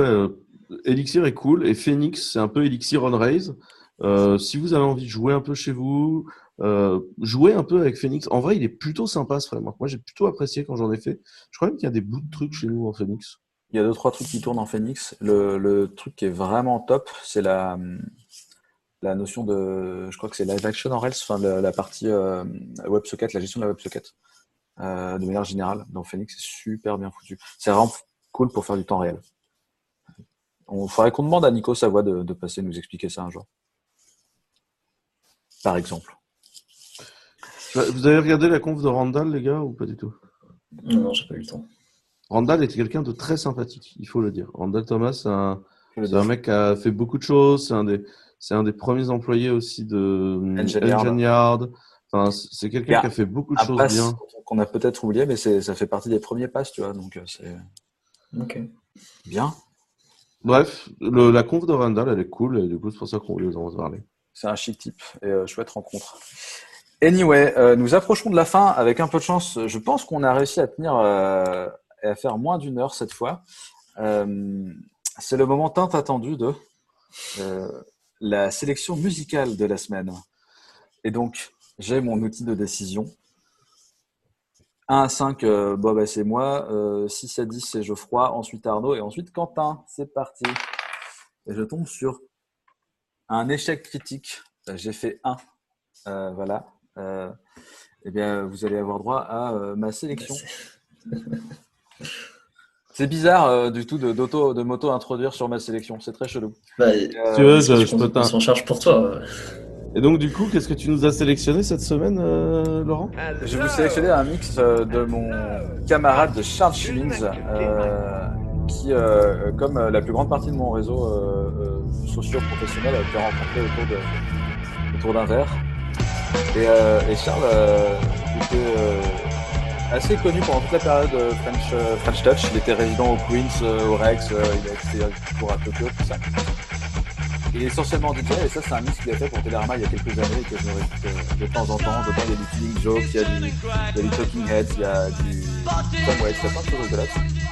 Elixir est cool. Et Phoenix, c'est un peu Elixir on Rails. Euh, si vous avez envie de jouer un peu chez vous, euh, jouer un peu avec Phoenix. En vrai, il est plutôt sympa ce framework. Moi, j'ai plutôt apprécié quand j'en ai fait. Je crois même qu'il y a des bouts de trucs chez nous en Phoenix. Il y a deux, trois trucs qui tournent en Phoenix. Le, truc qui est vraiment top, c'est la, la notion de, je crois que c'est live action en Rails, enfin la, partie euh, WebSocket, la gestion de la WebSocket, euh, de manière générale. Dans Phoenix, c'est super bien foutu. C'est vraiment cool pour faire du temps réel. On faudrait qu'on demande à Nico Savoie de, de passer nous expliquer ça un jour. Par exemple. Vous avez regardé la conf de Randall, les gars, ou pas du tout? Non, non, j'ai pas eu le temps. Randall était quelqu'un de très sympathique, il faut le dire. Randall Thomas, c'est un, mec qui a fait beaucoup de choses. C'est un des, c'est un des premiers employés aussi de hum, Engine Yard. Engine Yard. Enfin, c'est quelqu'un a qui a fait beaucoup de Un choses pass bien. qu'on a peut-être oublié, mais c'est- ça fait partie des premiers passes, tu vois, donc euh, c'est Ok. bien. Bref, le- la conf de Randall, elle est cool, et du coup, c'est pour ça qu'on voulait vous en parler. C'est un chic type et euh, chouette rencontre. Anyway, euh, nous approchons de la fin avec un peu de chance. Je pense qu'on a réussi à tenir euh, et à faire moins d'une heure cette fois. C'est le moment tant attendu de la sélection musicale de la semaine. Et donc, j'ai mon outil de décision. 1 à 5, euh, bon, bah, c'est moi. Euh, 6 à 10, c'est Geoffroy. Ensuite Arnaud. Et ensuite Quentin. C'est parti. Et je tombe sur un échec critique. Euh, J'ai fait 1. Euh, voilà. Euh, eh bien, vous allez avoir droit à euh, ma sélection. C'est bizarre euh, du tout de, d'auto, de m'auto-introduire sur ma sélection. C'est très chelou. Bah, Euh, tu veux, je, je, je peux on t'in- s'en charge pour toi. Et donc, du coup, qu'est-ce que tu nous as sélectionné cette semaine, euh, Laurent? Je vais vous sélectionner un mix euh, de mon camarade de Charles Schillings, euh, qui, euh, comme euh, la plus grande partie de mon réseau euh, euh, socio-professionnel, a été rencontré autour, d'un verre. Et, euh, Charles euh, était euh, assez connu pendant toute la période euh, French, euh, French Touch. Il était résident au Queens, euh, au Rex, euh, il a été pour à Tokyo, tout ça. Il est essentiellement DJ et ça c'est un mix qu'il a fait pour Télérama il y a quelques années et que je me euh, de temps en temps. Dedans il y a du Killing il y a du, il y a du Talking Heads, il y a du Tom il y a plein de choses.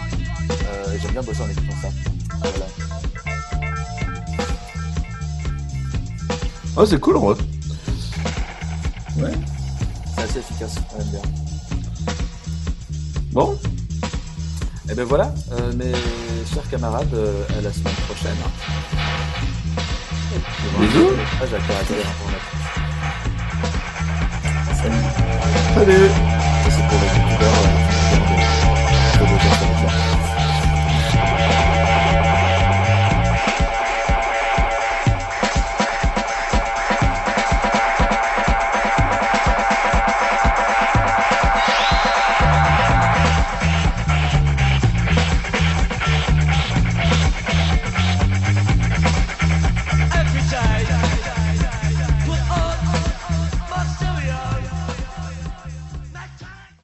Euh, J'aime bien bosser en écoutant ça. Voilà. Ah, c'est cool, en vrai. Ouais. C'est assez efficace, on aime bien. Bon, Et ben voilà, euh, mes chers camarades, euh, à la semaine prochaine. Bisous. Ah, j'ai un caractère informatique. Salut. salut Ça c'est pour les youtubeurs. euh,